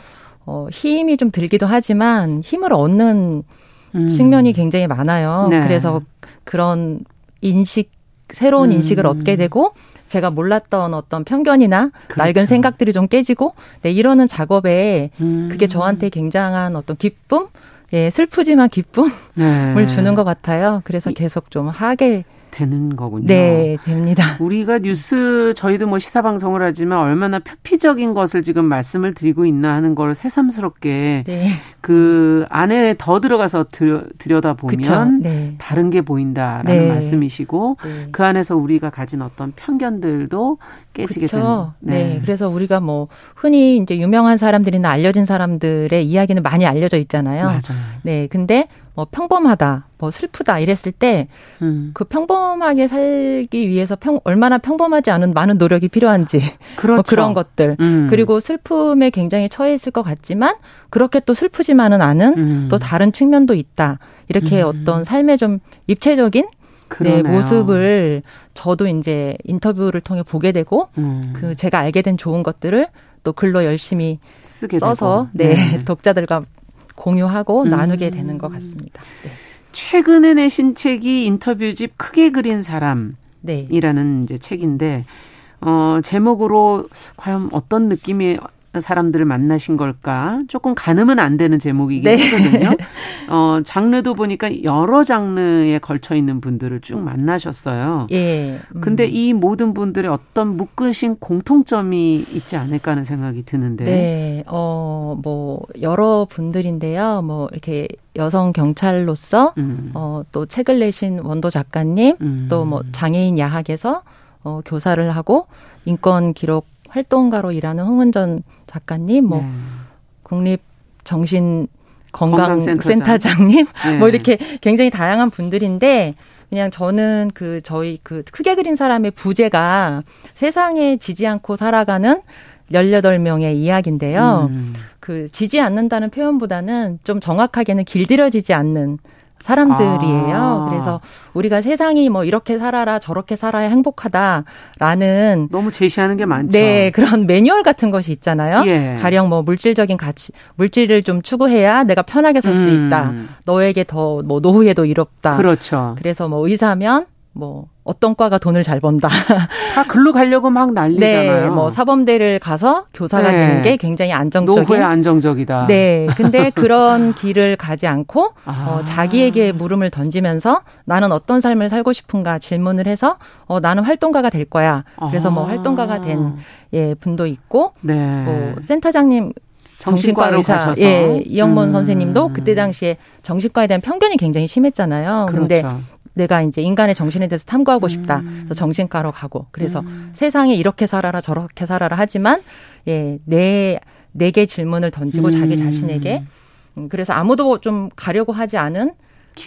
어, 힘이 좀 들기도 하지만 힘을 얻는 음. 측면이 굉장히 많아요. 네. 그래서 그런 인식 새로운 음. 인식을 얻게 되고 제가 몰랐던 어떤 편견이나 그렇죠. 낡은 생각들이 좀 깨지고 네 이러는 작업에 음. 그게 저한테 굉장한 어떤 기쁨 예, 슬프지만 기쁨을 네. 주는 것 같아요. 그래서 계속 좀 하게 되는 거군요. 네, 됩니다. 우리가 뉴스 저희도 뭐 시사 방송을 하지만 얼마나 표피적인 것을 지금 말씀을 드리고 있나 하는 걸 새삼스럽게 네. 그 안에 더 들어가서 들, 여 다 보면 네. 다른 게 보인다라는 네. 말씀이시고 네. 그 안에서 우리가 가진 어떤 편견들도 깨지게? 되는. 네. 네. 그래서 우리가 뭐 흔히 이제 유명한 사람들이나 알려진 사람들의 이야기는 많이 알려져 있잖아요. 맞아요. 네. 근데 뭐 평범하다, 뭐 슬프다 이랬을 때그 음. 그 평범하게 살기 위해서 평, 얼마나 평범하지 않은 많은 노력이 필요한지 뭐 그렇죠. 뭐 그런 것들 음. 그리고 슬픔에 굉장히 처해 있을 것 같지만 그렇게 또 슬프지만은 않은 음. 또 다른 측면도 있다 이렇게 음. 어떤 삶의 좀 입체적인 네, 모습을 저도 이제 인터뷰를 통해 보게 되고 음. 그 제가 알게 된 좋은 것들을 또 글로 열심히 써서 되고. 네, 네. 독자들과 공유하고 음. 나누게 되는 것 같습니다. 네. 최근에 내신 책이 인터뷰집 크게 그린 사람이라는 네. 이제 책인데 어 제목으로 과연 어떤 느낌이 사람들을 만나신 걸까? 조금 가늠은 안 되는 제목이긴 네. 하거든요. 어, 장르도 보니까 여러 장르에 걸쳐 있는 분들을 쭉 만나셨어요. 예. 음. 근데 이 모든 분들의 어떤 묶으신 공통점이 있지 않을까 하는 생각이 드는데. 네. 어, 뭐, 여러 분들인데요. 뭐, 이렇게 여성 경찰로서, 음. 어, 또 책을 내신 원도 작가님, 음. 또뭐 장애인 야학에서 어, 교사를 하고 인권 기록 활동가로 일하는 홍은전 작가님, 뭐 네. 국립 정신 건강센터장님, 네. 뭐 이렇게 굉장히 다양한 분들인데 그냥 저는 그 저희 그 크게 그린 사람의 부제가 세상에 지지 않고 살아가는 18명의 이야기인데요. 음. 그 지지 않는다는 표현보다는 좀 정확하게는 길들여지지 않는 사람들이에요. 아. 그래서 우리가 세상이 뭐 이렇게 살아라 저렇게 살아야 행복하다라는 너무 제시하는 게 많죠. 네, 그런 매뉴얼 같은 것이 있잖아요. 예. 가령 뭐 물질적인 가치, 물질을 좀 추구해야 내가 편하게 살수 음. 있다. 너에게 더 뭐 노후에도 이롭다. 그렇죠. 그래서 뭐 의사면 뭐 어떤 과가 돈을 잘 번다. 다 글로 가려고 막 난리잖아요. 네, 뭐 사범대를 가서 교사가 네. 되는 게 굉장히 안정적인. 노후에 안정적이다. 네, 근데 그런 길을 가지 않고 아. 어, 자기에게 물음을 던지면서 나는 어떤 삶을 살고 싶은가 질문을 해서 어, 나는 활동가가 될 거야. 그래서 뭐 아. 뭐 활동가가 된 예, 분도 있고, 네. 뭐 센터장님 정신과 의사 가셔서. 예 이영문 음. 선생님도 그때 당시에 정신과에 대한 편견이 굉장히 심했잖아요. 그렇죠. 내가 이제 인간의 정신에 대해서 탐구하고 싶다. 음. 그래서 정신과로 가고 그래서 음. 세상에 이렇게 살아라 저렇게 살아라 하지만 예내 내게 질문을 던지고 음. 자기 자신에게 음, 그래서 아무도 좀 가려고 하지 않은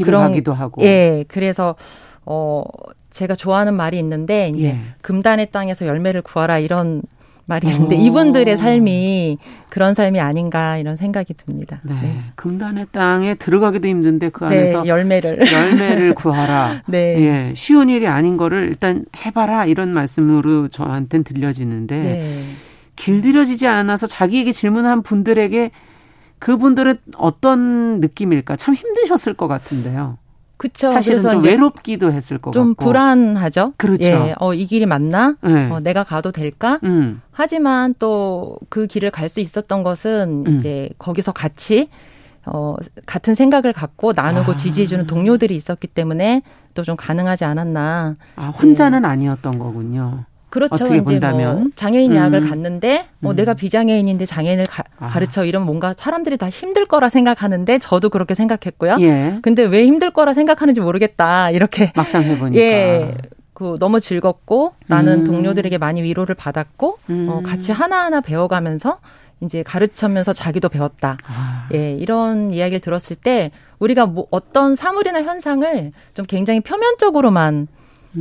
그런 하기도 하고 예 그래서 어 제가 좋아하는 말이 있는데 이제 예. 금단의 땅에서 열매를 구하라 이런 말이 있는데 오. 이분들의 삶이 그런 삶이 아닌가 이런 생각이 듭니다. 네. 네. 금단의 땅에 들어가기도 힘든데 그 네, 안에서 네, 열매를 열매를 구하라. 네. 예, 쉬운 일이 아닌 거를 일단 해봐라 이런 말씀으로 저한테는 들려지는데 네. 길들여지지 않아서 자기에게 질문한 분들에게 그분들은 어떤 느낌일까? 참 힘드셨을 것 같은데요. 그쵸. 사실은 그래서 좀 외롭기도 했을 것 좀 같고. 불안하죠. 그렇죠. 예, 어, 이 길이 맞나? 네. 어, 내가 가도 될까? 음. 하지만 또 그 길을 갈 수 있었던 것은 음. 이제 거기서 같이 어, 같은 생각을 갖고 나누고 아. 지지해주는 동료들이 있었기 때문에 또 좀 가능하지 않았나. 아, 혼자는 예. 아니었던 거군요. 그렇죠. 어떻게 이제 뭐 본다면. 뭐 장애인 야학을 음. 갔는데 뭐 음. 내가 비장애인인데 장애인을 가, 아. 르쳐 이러면 뭔가 사람들이 다 힘들 거라 생각하는데 저도 그렇게 생각했고요. 예. 근데 왜 힘들 거라 생각하는지 모르겠다. 이렇게 막상 해보니까. 예. 그 너무 즐겁고 나는 음. 동료들에게 많이 위로를 받았고 음. 어, 같이 하나하나 배워가면서 이제 가르치면서 자기도 배웠다. 아. 예, 이런 이야기를 들었을 때 우리가 뭐 어떤 사물이나 현상을 좀 굉장히 표면적으로만 음.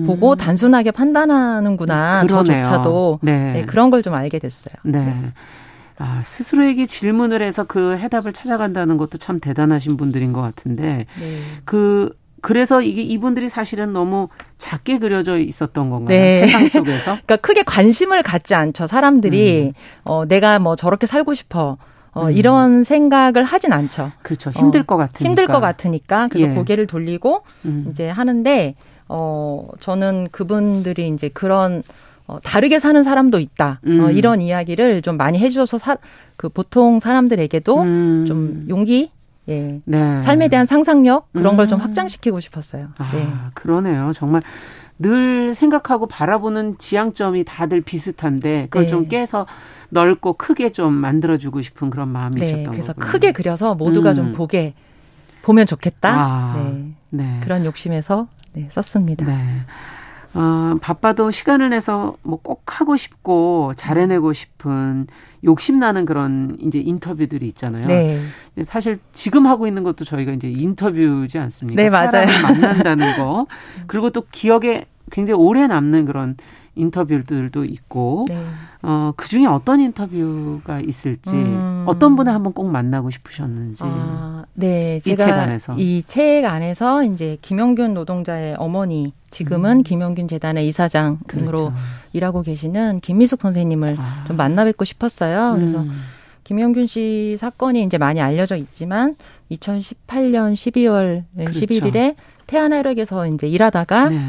보고 단순하게 판단하는구나. 그러네요. 저조차도 네. 네, 그런 걸 좀 알게 됐어요. 네. 네. 아, 스스로에게 질문을 해서 그 해답을 찾아간다는 것도 참 대단하신 분들인 것 같은데 네. 그 그래서 이게 이분들이 사실은 너무 작게 그려져 있었던 건가요? 네. 세상 속에서? 그러니까 크게 관심을 갖지 않죠. 사람들이 음. 어 내가 뭐 저렇게 살고 싶어. 어, 음. 이런 생각을 하진 않죠. 그렇죠. 힘들 어, 것 같으니까. 힘들 것 같으니까. 그래서 예. 고개를 돌리고 음. 이제 하는데 어, 저는 그분들이 이제 그런 어, 다르게 사는 사람도 있다. 어, 음. 어, 이런 이야기를 좀 많이 해주셔서 사, 그 보통 사람들에게도 음. 좀 용기, 예, 네. 삶에 대한 상상력 그런 음. 걸좀 확장시키고 싶었어요. 아, 네. 그러네요. 정말 늘 생각하고 바라보는 지향점이 다들 비슷한데 그걸 네. 좀 깨서 넓고 크게 좀 만들어주고 싶은 그런 마음이셨던 네, 그래서 거고요. 크게 그려서 모두가 좀 음. 보게 보면 좋겠다. 아, 네. 네. 그런 욕심에서 네, 썼습니다. 네. 어, 바빠도 시간을 내서 뭐 꼭 하고 싶고 잘해내고 싶은 욕심나는 그런 이제 인터뷰들이 있잖아요. 네. 사실 지금 하고 있는 것도 저희가 이제 인터뷰지 않습니까? 네, 맞아요. 만난다는 거. 그리고 또 기억에 굉장히 오래 남는 그런 인터뷰들도 있고 네. 어, 그중에 어떤 인터뷰가 있을지 음. 어떤 분을 한번 꼭 만나고 싶으셨는지 아, 네 제가 이 책 안에서 이 책 안에서 이제 김영균 노동자의 어머니 지금은 음. 김영균 재단의 이사장으로 그렇죠. 일하고 계시는 김미숙 선생님을 아. 좀 만나 뵙고 싶었어요. 그래서 음. 김영균 씨 사건이 이제 많이 알려져 있지만 2018년 12월 그렇죠. 11일에 태안하력에서 이제 일하다가 네.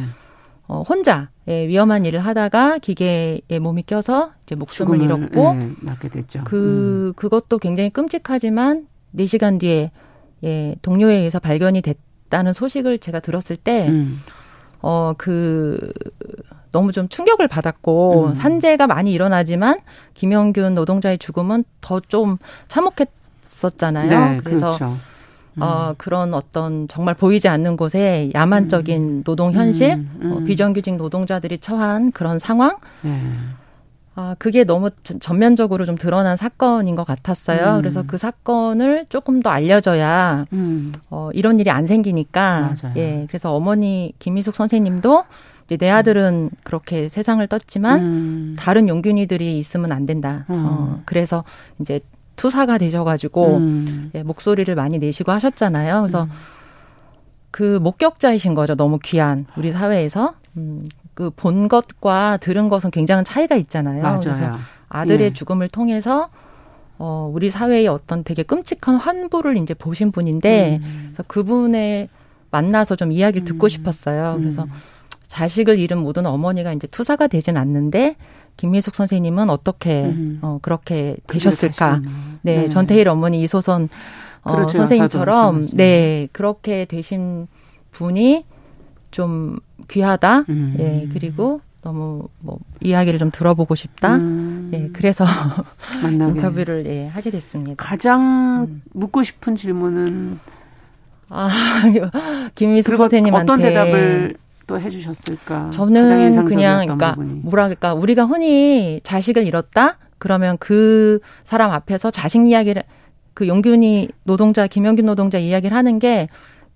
어, 혼자 예, 위험한 일을 하다가 기계에 몸이 껴서 이제 목숨을 잃었고 예, 맞게 됐죠. 그 음. 그것도 굉장히 끔찍하지만 4시간 뒤에 예, 동료에 의해서 발견이 됐다는 소식을 제가 들었을 때 음. 어, 그, 너무 좀 충격을 받았고, 음. 산재가 많이 일어나지만, 김영균 노동자의 죽음은 더 좀 참혹했었잖아요. 네, 그래서, 그렇죠. 어, 음. 그런 어떤 정말 보이지 않는 곳에 야만적인 음. 노동 현실, 음. 음. 어, 비정규직 노동자들이 처한 그런 상황. 네. 아, 그게 너무 전면적으로 좀 드러난 사건인 것 같았어요. 음. 그래서 그 사건을 조금 더 알려줘야, 음. 어, 이런 일이 안 생기니까. 맞아요. 예. 그래서 어머니 김희숙 선생님도 이제 내 아들은 그렇게 세상을 떴지만, 다른 용균이들이 있으면 안 된다. 어, 그래서 이제 투사가 되셔가지고 음. 예, 목소리를 많이 내시고 하셨잖아요. 그래서 음. 그 목격자이신 거죠. 너무 귀한 우리 사회에서 음, 그 본 것과 들은 것은 굉장한 차이가 있잖아요. 맞아요. 그래서 아들의 예. 죽음을 통해서 어, 우리 사회의 어떤 되게 끔찍한 환부를 이제 보신 분인데, 음. 그래서 그분의 만나서 좀 이야기를 듣고 음. 싶었어요. 그래서 음. 자식을 잃은 모든 어머니가 이제 투사가 되진 않는데 김미숙 선생님은 어떻게 음. 어 그렇게 되셨을까? 네, 네, 전태일 어머니 이소선 어, 그렇죠, 선생님처럼 네 그렇게 되신 분이 좀 귀하다. 음. 예 그리고 너무 뭐 이야기를 좀 들어보고 싶다. 음. 예 그래서 인터뷰를 예 하게 됐습니다. 가장 음. 묻고 싶은 질문은 아 김미숙 선생님한테 어떤 대답을 또 해주셨을까? 저는 그냥 그러니까 부분이. 뭐라 그럴까 우리가 흔히 자식을 잃었다 그러면 그 사람 앞에서 자식 이야기를 그 용균이 노동자 김용균 노동자 이야기를 하는 게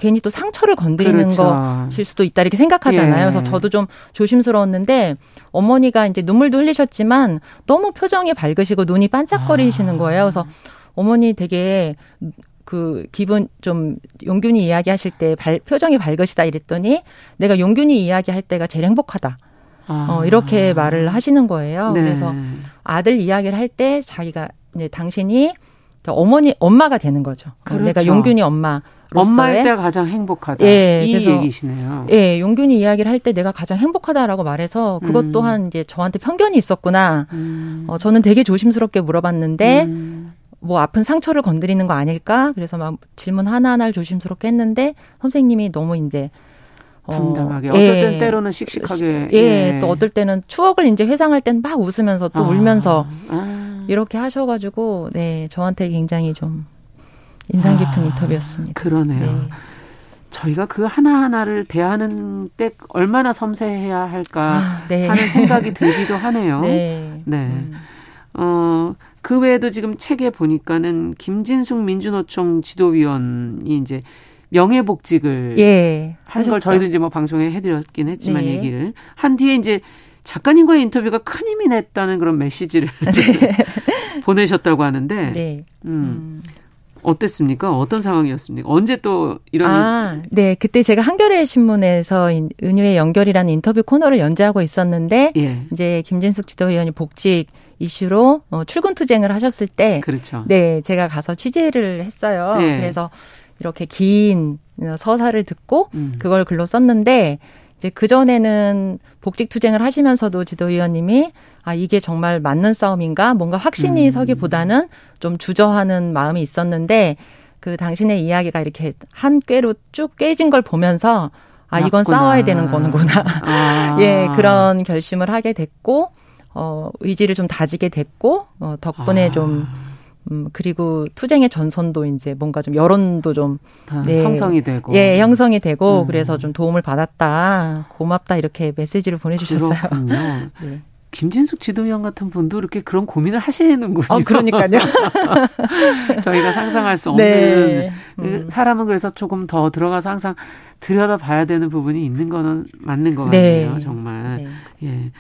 괜히 또 상처를 건드리는 그렇죠. 것일 수도 있다 이렇게 생각하잖아요. 예. 그래서 저도 좀 조심스러웠는데 어머니가 이제 눈물도 흘리셨지만 너무 표정이 밝으시고 눈이 반짝거리시는 거예요. 그래서 어머니 되게 그 기분 좀 용균이 이야기하실 때 발, 표정이 밝으시다 이랬더니 내가 용균이 이야기할 때가 제일 행복하다. 아. 어, 이렇게 말을 하시는 거예요. 네. 그래서 아들 이야기를 할 때 자기가 이제 당신이 어머니 엄마가 되는 거죠. 그렇죠. 내가 용균이 엄마 엄마일 때 가장 행복하다. 예, 이 얘기시네요. 예, 용균이 이야기를 할 때 내가 가장 행복하다라고 말해서 그것 음. 또한 이제 저한테 편견이 있었구나. 음. 어, 저는 되게 조심스럽게 물어봤는데 음. 뭐 아픈 상처를 건드리는 거 아닐까? 그래서 막 질문 하나하나를 조심스럽게 했는데 선생님이 너무 이제 담담하게 어, 어떨 땐 예. 때로는 씩씩하게 예, 예, 또 어떨 때는 추억을 이제 회상할 땐 막 웃으면서 또 아, 울면서 아. 이렇게 하셔가지고 네 저한테 굉장히 좀 인상 깊은 아, 인터뷰였습니다. 그러네요. 네. 저희가 그 하나하나를 대하는 때 얼마나 섬세해야 할까 아, 네. 하는 생각이 들기도 하네요. 네. 네. 음. 어, 그 외에도 지금 책에 보니까는 김진숙 민주노총 지도위원이 이제 명예복직을 예, 한걸 저희도 이제 뭐 방송에 해드렸긴 했지만 네. 얘기를 한 뒤에 이제 작가님과의 인터뷰가 큰 힘이 냈다는 그런 메시지를 네. 보내셨다고 하는데, 네. 음. 음. 어땠습니까? 어떤 상황이었습니까? 언제 또 이런 아, 네. 그때 제가 한겨레 신문에서 은유의 연결이라는 인터뷰 코너를 연재하고 있었는데 예. 이제 김진숙 지도위원이 복직 이슈로 어, 출근 투쟁을 하셨을 때 그렇죠. 네, 제가 가서 취재를 했어요. 예. 그래서 이렇게 긴 서사를 듣고 음. 그걸 글로 썼는데 이제 그 전에는 복직 투쟁을 하시면서도 지도위원님이 아 이게 정말 맞는 싸움인가 뭔가 확신이 음. 서기보다는 좀 주저하는 마음이 있었는데 그 당신의 이야기가 이렇게 한 꾀로 쭉 깨진 걸 보면서 아 이건 맞구나. 싸워야 되는 거는구나 아. 예 그런 결심을 하게 됐고 어 의지를 좀 다지게 됐고 어 덕분에 아. 좀 음, 그리고 투쟁의 전선도 이제 뭔가 좀 여론도 좀 네, 형성이 되고 예 형성이 되고 음. 그래서 좀 도움을 받았다 고맙다 이렇게 메시지를 보내주셨어요. 네. 김진숙 지도위원 같은 분도 이렇게 그런 고민을 하시는군요. 어, 그러니까요. 저희가 상상할 수 없는 네. 그 음. 사람은 그래서 조금 더 들어가서 항상 들여다 봐야 되는 부분이 있는 거는 맞는 것 네. 같네요. 정말. 네. 예.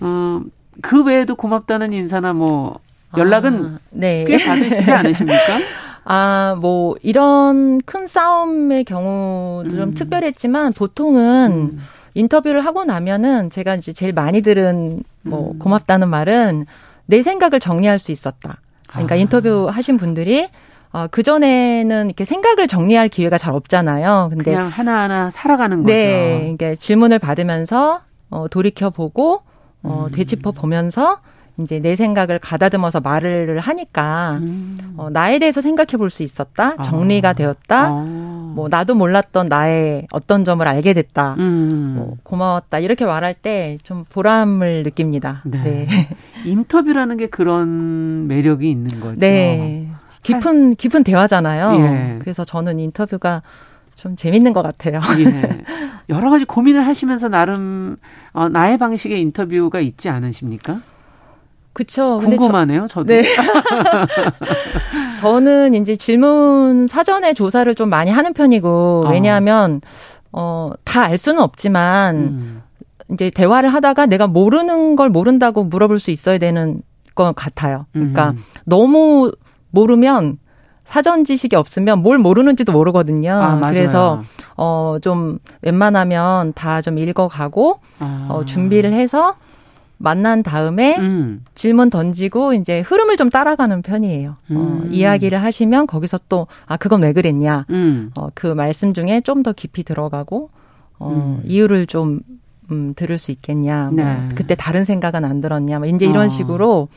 어, 그 외에도 고맙다는 인사나 뭐 연락은 아, 네. 꽤 받으시지 않으십니까? 아, 뭐, 이런 큰 싸움의 경우도 좀 음. 특별했지만 보통은 음. 인터뷰를 하고 나면은 제가 이제 제일 많이 들은 뭐 음. 고맙다는 말은 내 생각을 정리할 수 있었다. 그러니까 아. 인터뷰 하신 분들이 어, 그전에는 이렇게 생각을 정리할 기회가 잘 없잖아요. 근데 그냥 하나하나 살아가는 거죠. 네. 그러니까 질문을 받으면서 어, 돌이켜보고 어, 음. 되짚어 보면서 이제 내 생각을 가다듬어서 말을 하니까 음. 어, 나에 대해서 생각해 볼 수 있었다. 정리가 아. 되었다. 아. 뭐 나도 몰랐던 나의 어떤 점을 알게 됐다. 음. 뭐 고마웠다. 이렇게 말할 때 좀 보람을 느낍니다. 네. 네. 인터뷰라는 게 그런 매력이 있는 거죠. 네. 깊은 깊은 대화잖아요. 예. 그래서 저는 인터뷰가 좀 재밌는 것 같아요. 예. 여러 가지 고민을 하시면서 나름 어, 나의 방식의 인터뷰가 있지 않으십니까? 그쵸. 궁금하네요, 저, 도 네. 저는 이제 질문 사전에 조사를 좀 많이 하는 편이고, 어. 왜냐하면, 어, 다 알 수는 없지만, 음. 이제 대화를 하다가 내가 모르는 걸 모른다고 물어볼 수 있어야 되는 것 같아요. 그러니까 음. 너무 모르면 사전 지식이 없으면 뭘 모르는지도 모르거든요. 아, 그래서 어 좀 웬만하면 다 좀 읽어가고 아. 어 준비를 해서 만난 다음에 음. 질문 던지고 이제 흐름을 좀 따라가는 편이에요. 어, 음. 어, 이야기를 하시면 거기서 또 아 그건 왜 그랬냐. 음. 어, 그 말씀 중에 좀 더 깊이 들어가고 어, 음. 이유를 좀 음, 들을 수 있겠냐. 뭐 네. 그때 다른 생각은 안 들었냐. 뭐 이제 이런 어. 식으로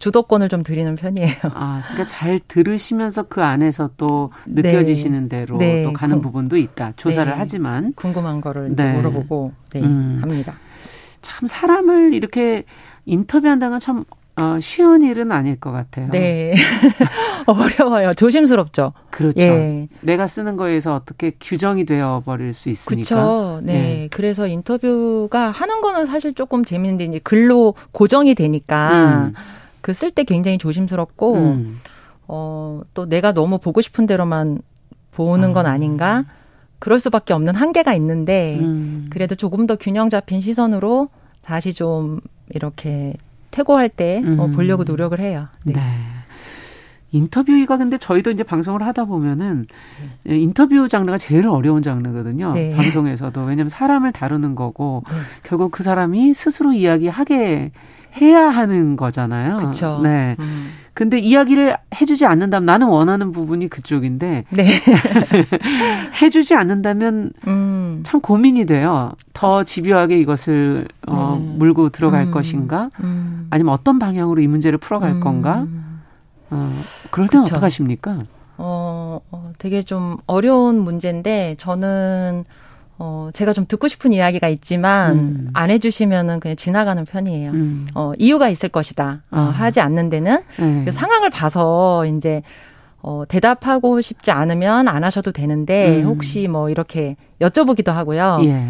주도권을 좀 드리는 편이에요. 아, 그러니까 잘 들으시면서 그 안에서 또 느껴지시는 네. 대로 네. 또 가는 그, 부분도 있다. 조사를 네. 하지만 궁금한 거를 네. 물어보고 네, 음. 합니다. 참 사람을 이렇게 인터뷰한다는 건참 어, 쉬운 일은 아닐 것 같아요. 네. 어려워요. 조심스럽죠. 그렇죠. 예. 내가 쓰는 거에서 어떻게 규정이 되어 버릴 수 있으니까. 그렇죠. 네. 네. 그래서 인터뷰가 하는 거는 사실 조금 재밌는데 이제 글로 고정이 되니까 음. 그쓸 때 굉장히 조심스럽고 음. 어, 또 내가 너무 보고 싶은 대로만 보는 아. 건 아닌가? 그럴 수밖에 없는 한계가 있는데 음. 그래도 조금 더 균형 잡힌 시선으로 다시 좀 이렇게 퇴고할 때 어, 음. 어, 보려고 노력을 해요. 네. 네. 인터뷰가 근데 저희도 이제 방송을 하다 보면은 네. 인터뷰 장르가 제일 어려운 장르거든요. 네. 방송에서도 왜냐하면 사람을 다루는 거고 네. 결국 그 사람이 스스로 이야기하게 해야 하는 거잖아요. 그렇죠. 네. 음. 근데 이야기를 해주지 않는다면 나는 원하는 부분이 그쪽인데 네. 해주지 않는다면 음. 참 고민이 돼요. 더 집요하게 이것을 어, 네. 물고 들어갈 음. 것인가, 음. 아니면 어떤 방향으로 이 문제를 풀어갈 음. 건가. 어, 그럴 때는 어떡 하십니까? 어, 어, 되게 좀 어려운 문제인데 저는 어, 제가 좀 듣고 싶은 이야기가 있지만 음. 안 해주시면은 그냥 지나가는 편이에요. 음. 어, 이유가 있을 것이다. 어, 아. 하지 않는 데는 네. 그 상황을 봐서 이제 어, 대답하고 싶지 않으면 안 하셔도 되는데 음. 혹시 뭐 이렇게 여쭤보기도 하고요. 예.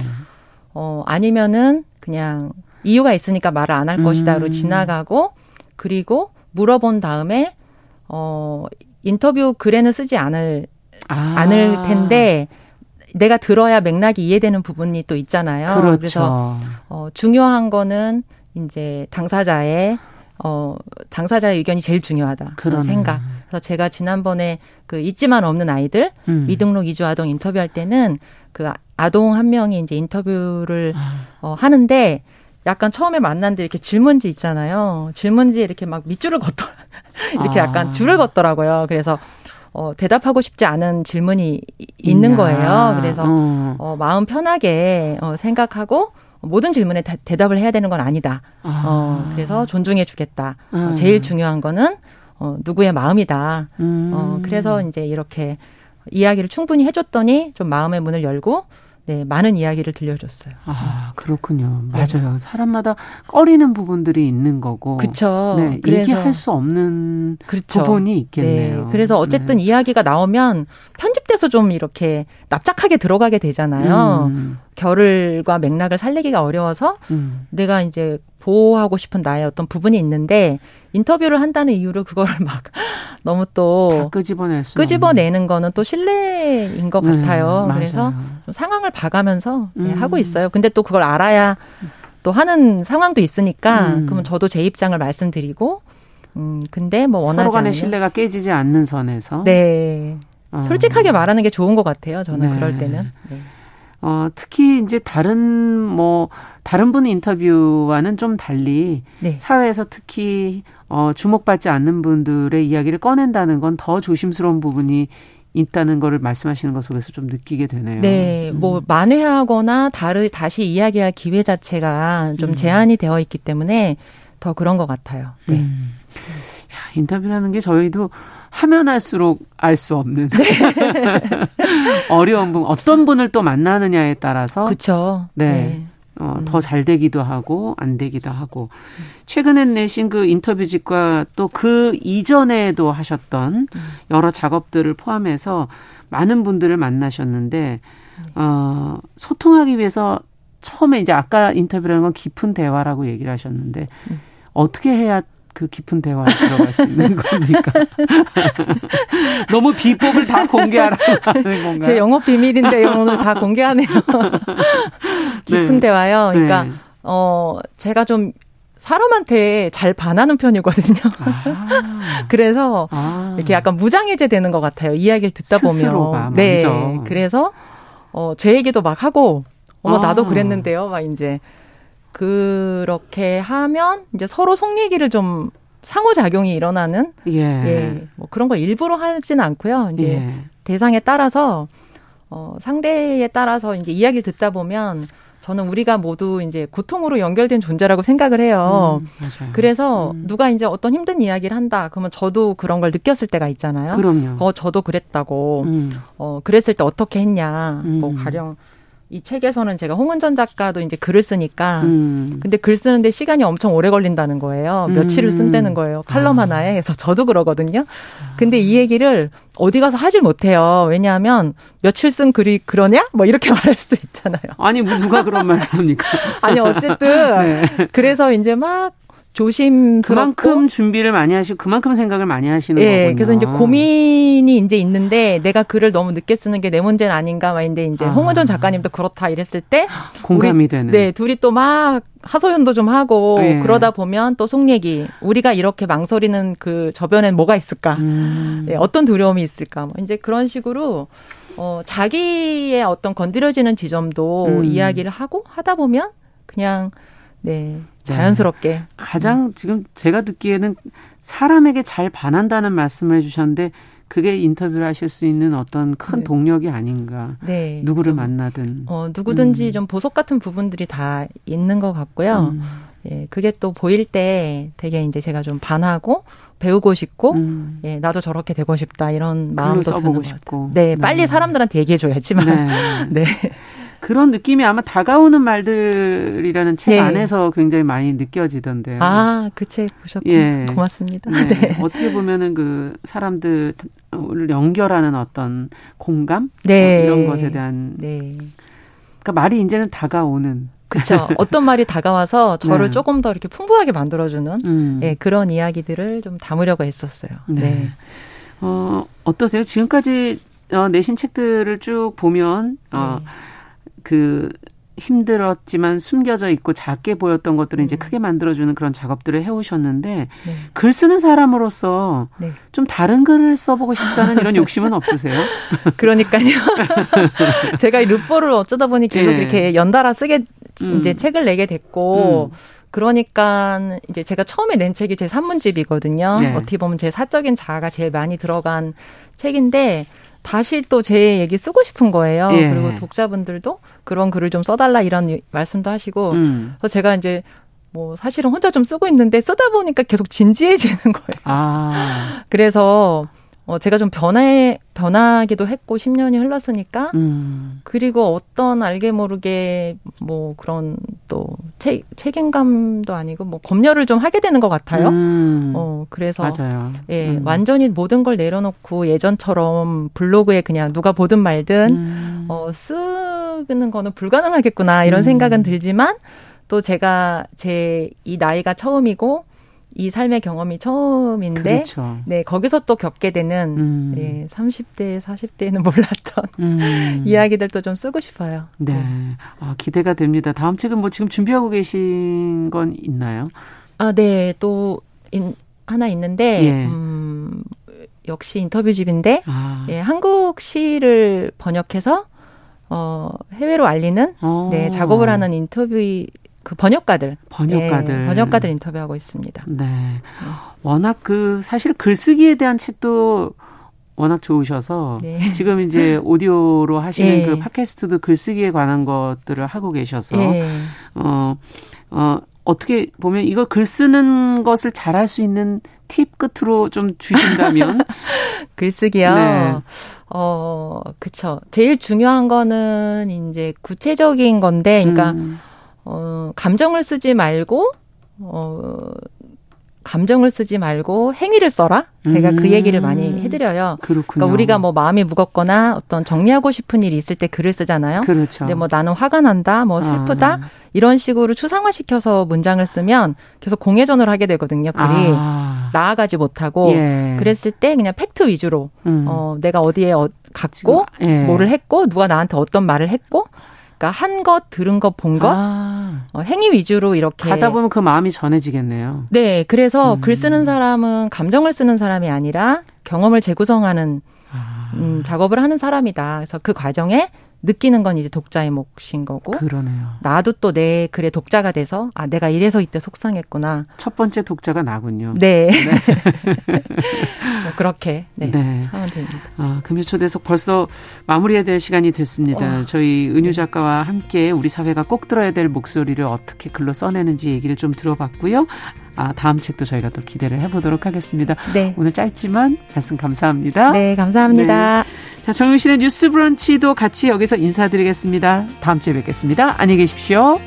어, 아니면은 그냥 이유가 있으니까 말을 안 할 것이다로 음. 지나가고 그리고 물어본 다음에 어, 인터뷰 글에는 쓰지 않을 아. 않을 텐데 내가 들어야 맥락이 이해되는 부분이 또 있잖아요. 그렇죠. 그래서 어, 중요한 거는 이제 당사자의 어, 당사자의 의견이 제일 중요하다. 그런 생각. 그래서 제가 지난번에 그 있지만 없는 아이들 음. 미등록 이주 아동 인터뷰할 때는 그 아동 한 명이 이제 인터뷰를 아. 어, 하는데 약간 처음에 만났는데 이렇게 질문지 있잖아요. 질문지에 이렇게 막 밑줄을 걷더라. 이렇게 아. 약간 줄을 걷더라고요. 그래서 어, 대답하고 싶지 않은 질문이 있는 거예요. 그래서 어. 어, 마음 편하게 어, 생각하고 모든 질문에 다, 대답을 해야 되는 건 아니다. 아. 어, 그래서 존중해 주겠다. 어, 음. 제일 중요한 거는 어, 누구의 마음이다. 음. 어, 그래서 이제 이렇게 이야기를 충분히 해줬더니 좀 마음의 문을 열고 네, 많은 이야기를 들려줬어요. 아, 그렇군요. 네. 맞아요. 사람마다 꺼리는 부분들이 있는 거고. 그렇죠. 네, 얘기할 수 없는 그렇죠. 부분이 있겠네요. 네, 그래서 어쨌든 네. 이야기가 나오면 편집돼서 좀 이렇게 납작하게 들어가게 되잖아요. 음. 결을과 맥락을 살리기가 어려워서 음. 내가 이제 보호하고 싶은 나의 어떤 부분이 있는데 인터뷰를 한다는 이유로 그거를 막 너무 또 끄집어낼 끄집어내는 거는 또 신뢰인 것 네, 같아요. 맞아요. 그래서 상황을 봐가면서 네, 음. 하고 있어요. 근데 또 그걸 알아야 또 하는 상황도 있으니까 음. 그러면 저도 제 입장을 말씀드리고 음 근데 뭐 원하지 서로 간의 신뢰가 깨지지 않는 선에서 네 어. 솔직하게 말하는 게 좋은 것 같아요. 저는 네. 그럴 때는. 네. 어, 특히 이제 다른 뭐 다른 분 인터뷰와는 좀 달리 네. 사회에서 특히 어, 주목받지 않는 분들의 이야기를 꺼낸다는 건 더 조심스러운 부분이 있다는 거를 말씀하시는 것 속에서 좀 느끼게 되네요. 네, 음. 뭐 만회하거나 다르 다시 이야기할 기회 자체가 좀 음. 제한이 되어 있기 때문에 더 그런 것 같아요. 네. 음. 야, 인터뷰라는 게 저희도 하면 할수록 알 수 없는 네. 어려운 부분 어떤 분을 또 만나느냐에 따라서 그렇죠. 네. 네. 어, 음. 더잘 되기도 하고 안 되기도 하고 최근에 내신 그 인터뷰집과 또 그 이전에도 하셨던 음. 여러 작업들을 포함해서 많은 분들을 만나셨는데 어, 소통하기 위해서 처음에 이제 아까 인터뷰라는 건 깊은 대화라고 얘기를 하셨는데 음. 어떻게 해야 그 깊은 대화에 들어갈 수 있는 겁니까? 너무 비법을 다 공개하라고 하는 건가요? 제 영업 비밀인데요. 오늘 다 공개하네요. 깊은 네. 대화요. 그러니까 네. 어 제가 좀 사람한테 잘 반하는 편이거든요. 아. 그래서 아. 이렇게 약간 무장해제 되는 것 같아요. 이야기를 듣다 보면. 네. 먼저. 그래서 어, 제 얘기도 막 하고, 어머, 아. 나도 그랬는데요. 막 이제 그렇게 하면 이제 서로 속 얘기를 좀 상호작용이 일어나는 예. 예. 뭐 그런 거 일부러 하지는 않고요. 이제 예. 대상에 따라서 어 상대에 따라서 이제 이야기를 듣다 보면 저는 우리가 모두 이제 고통으로 연결된 존재라고 생각을 해요. 음, 그래서 음. 누가 이제 어떤 힘든 이야기를 한다. 그러면 저도 그런 걸 느꼈을 때가 있잖아요. 그럼요. 어, 저도 그랬다고. 음. 어, 그랬을 때 어떻게 했냐. 뭐 음. 가령 이 책에서는 제가 홍은전 작가도 이제 글을 쓰니까 음. 근데 글 쓰는데 시간이 엄청 오래 걸린다는 거예요. 며칠을 음. 쓴다는 거예요. 칼럼 아. 하나에. 그래서 저도 그러거든요. 근데 이 얘기를 어디 가서 하질 못해요. 왜냐하면 며칠 쓴 글이 그러냐? 뭐 이렇게 말할 수도 있잖아요. 아니 뭐 누가 그런 말을 합니까? 아니 어쨌든 네. 그래서 이제 막 조심 그만큼 준비를 많이 하시고 그만큼 생각을 많이 하시는 예, 거군요. 그래서 이제 고민이 이제 있는데 내가 글을 너무 늦게 쓰는 게 내 문제는 아닌가 막인데 이제 아. 홍은전 작가님도 그렇다 이랬을 때 공감이 우리, 되는. 네, 둘이 또 막 하소연도 좀 하고 예. 그러다 보면 또 속 얘기 우리가 이렇게 망설이는 그 저변엔 뭐가 있을까? 음. 예, 어떤 두려움이 있을까? 뭐 이제 그런 식으로 어 자기의 어떤 건드려지는 지점도 음. 이야기를 하고 하다 보면 그냥 네. 자연스럽게. 네. 가장 음. 지금 제가 듣기에는 사람에게 잘 반한다는 말씀을 해주셨는데 그게 인터뷰를 하실 수 있는 어떤 큰 네. 동력이 아닌가. 네. 누구를 만나든. 어, 누구든지 음. 좀 보석 같은 부분들이 다 있는 것 같고요. 음. 예, 그게 또 보일 때 되게 이제 제가 좀 반하고 배우고 싶고, 음. 예, 나도 저렇게 되고 싶다 이런 마음도 드는 것 같고. 네, 빨리 네. 사람들한테 얘기해줘야지만. 네. 네. 그런 느낌이 아마 다가오는 말들이라는 책 네. 안에서 굉장히 많이 느껴지던데요. 아, 그 책 보셨군요. 예. 고맙습니다. 네. 네. 어떻게 보면은 그 사람들을 연결하는 어떤 공감 네. 뭐 이런 것에 대한 네. 그러니까 말이 이제는 다가오는 그렇죠. 어떤 말이 다가와서 저를 네. 조금 더 이렇게 풍부하게 만들어주는 음. 예, 그런 이야기들을 좀 담으려고 했었어요. 네. 네. 어, 어떠세요? 지금까지 어, 내신 책들을 쭉 보면 어, 네. 그 힘들었지만 숨겨져 있고 작게 보였던 것들을 음. 이제 크게 만들어주는 그런 작업들을 해오셨는데 네. 글 쓰는 사람으로서 네. 좀 다른 글을 써보고 싶다는 이런 욕심은 없으세요? 그러니까요. 제가 이 루포를 어쩌다 보니 계속 네. 이렇게 연달아 쓰게 음. 이제 책을 내게 됐고 음. 그러니까 이제 제가 처음에 낸 책이 제 산문집이거든요. 네. 어떻게 보면 제 사적인 자아가 제일 많이 들어간 책인데 다시 또 제 얘기 쓰고 싶은 거예요. 예. 그리고 독자분들도 그런 글을 좀 써달라 이런 말씀도 하시고 음. 그래서 제가 이제 뭐 사실은 혼자 좀 쓰고 있는데 쓰다 보니까 계속 진지해지는 거예요. 아. 그래서 어, 제가 좀 변해, 변하기도 했고, 10년이 흘렀으니까. 음. 그리고 어떤 알게 모르게 뭐 그런 또 책, 책임감도 아니고 뭐 검열을 좀 하게 되는 것 같아요. 음. 어, 그래서. 맞아요. 예, 음. 완전히 모든 걸 내려놓고 예전처럼 블로그에 그냥 누가 보든 말든, 음. 어, 쓰는 거는 불가능하겠구나, 이런 음. 생각은 들지만, 또 제가 제 이 나이가 처음이고, 이 삶의 경험이 처음인데 그렇죠. 네 거기서 또 겪게 되는 음. 네, 30대 40대에는 몰랐던 음. 이야기들도 좀 쓰고 싶어요. 네, 네. 아, 기대가 됩니다. 다음 책은 뭐 지금 준비하고 계신 건 있나요? 아, 네, 또 인, 하나 있는데 예. 음, 역시 인터뷰집인데 아. 예, 한국 시를 번역해서 어, 해외로 알리는 오. 네, 작업을 하는 인터뷰 그 번역가들, 번역가들, 네, 번역가들 인터뷰하고 있습니다. 네. 워낙 그 사실 글쓰기에 대한 책도 워낙 좋으셔서 네. 지금 이제 오디오로 하시는 네. 그 팟캐스트도 글쓰기에 관한 것들을 하고 계셔서 네. 어, 어, 어떻게 보면 이걸 글 쓰는 것을 잘할 수 있는 팁 끝으로 좀 주신다면 글쓰기요. 네. 어, 그쵸. 제일 중요한 거는 이제 구체적인 건데, 그러니까 음. 어, 감정을 쓰지 말고, 어, 감정을 쓰지 말고 행위를 써라. 제가 그 음. 그 얘기를 많이 해드려요. 그렇군요. 그러니까 우리가 뭐 마음이 무겁거나 어떤 정리하고 싶은 일이 있을 때 글을 쓰잖아요. 그렇죠. 근데 뭐 나는 화가 난다, 뭐 슬프다 아. 이런 식으로 추상화시켜서 문장을 쓰면 계속 공회전을 하게 되거든요. 글이 아. 나아가지 못하고 예. 그랬을 때 그냥 팩트 위주로 음. 어 내가 어디에 어, 갔고 예. 뭐를 했고 누가 나한테 어떤 말을 했고 그러니까 한 것, 들은 것, 본 것, 아. 어, 행위 위주로 이렇게 가다 보면 그 마음이 전해지겠네요. 네, 그래서 음. 글 쓰는 사람은 감정을 쓰는 사람이 아니라 경험을 재구성하는 아. 음, 작업을 하는 사람이다. 그래서 그 과정에 느끼는 건 이제 독자의 몫인 거고. 그러네요. 나도 또 내 글의 독자가 돼서 아 내가 이래서 이때 속상했구나. 첫 번째 독자가 나군요. 네. 네. 뭐 그렇게 네, 네. 하면 됩니다. 아, 금요초대석 벌써 마무리해야 될 시간이 됐습니다. 와. 저희 은유 작가와 함께 우리 사회가 꼭 들어야 될 목소리를 어떻게 글로 써내는지 얘기를 좀 들어봤고요. 아, 다음 책도 저희가 또 기대를 해보도록 하겠습니다. 네. 오늘 짧지만 말씀 감사합니다. 네, 감사합니다. 네. 자, 정용 실의 뉴스 브런치도 같이 여기서 인사드리겠습니다. 다음 주에 뵙겠습니다. 안녕히 계십시오.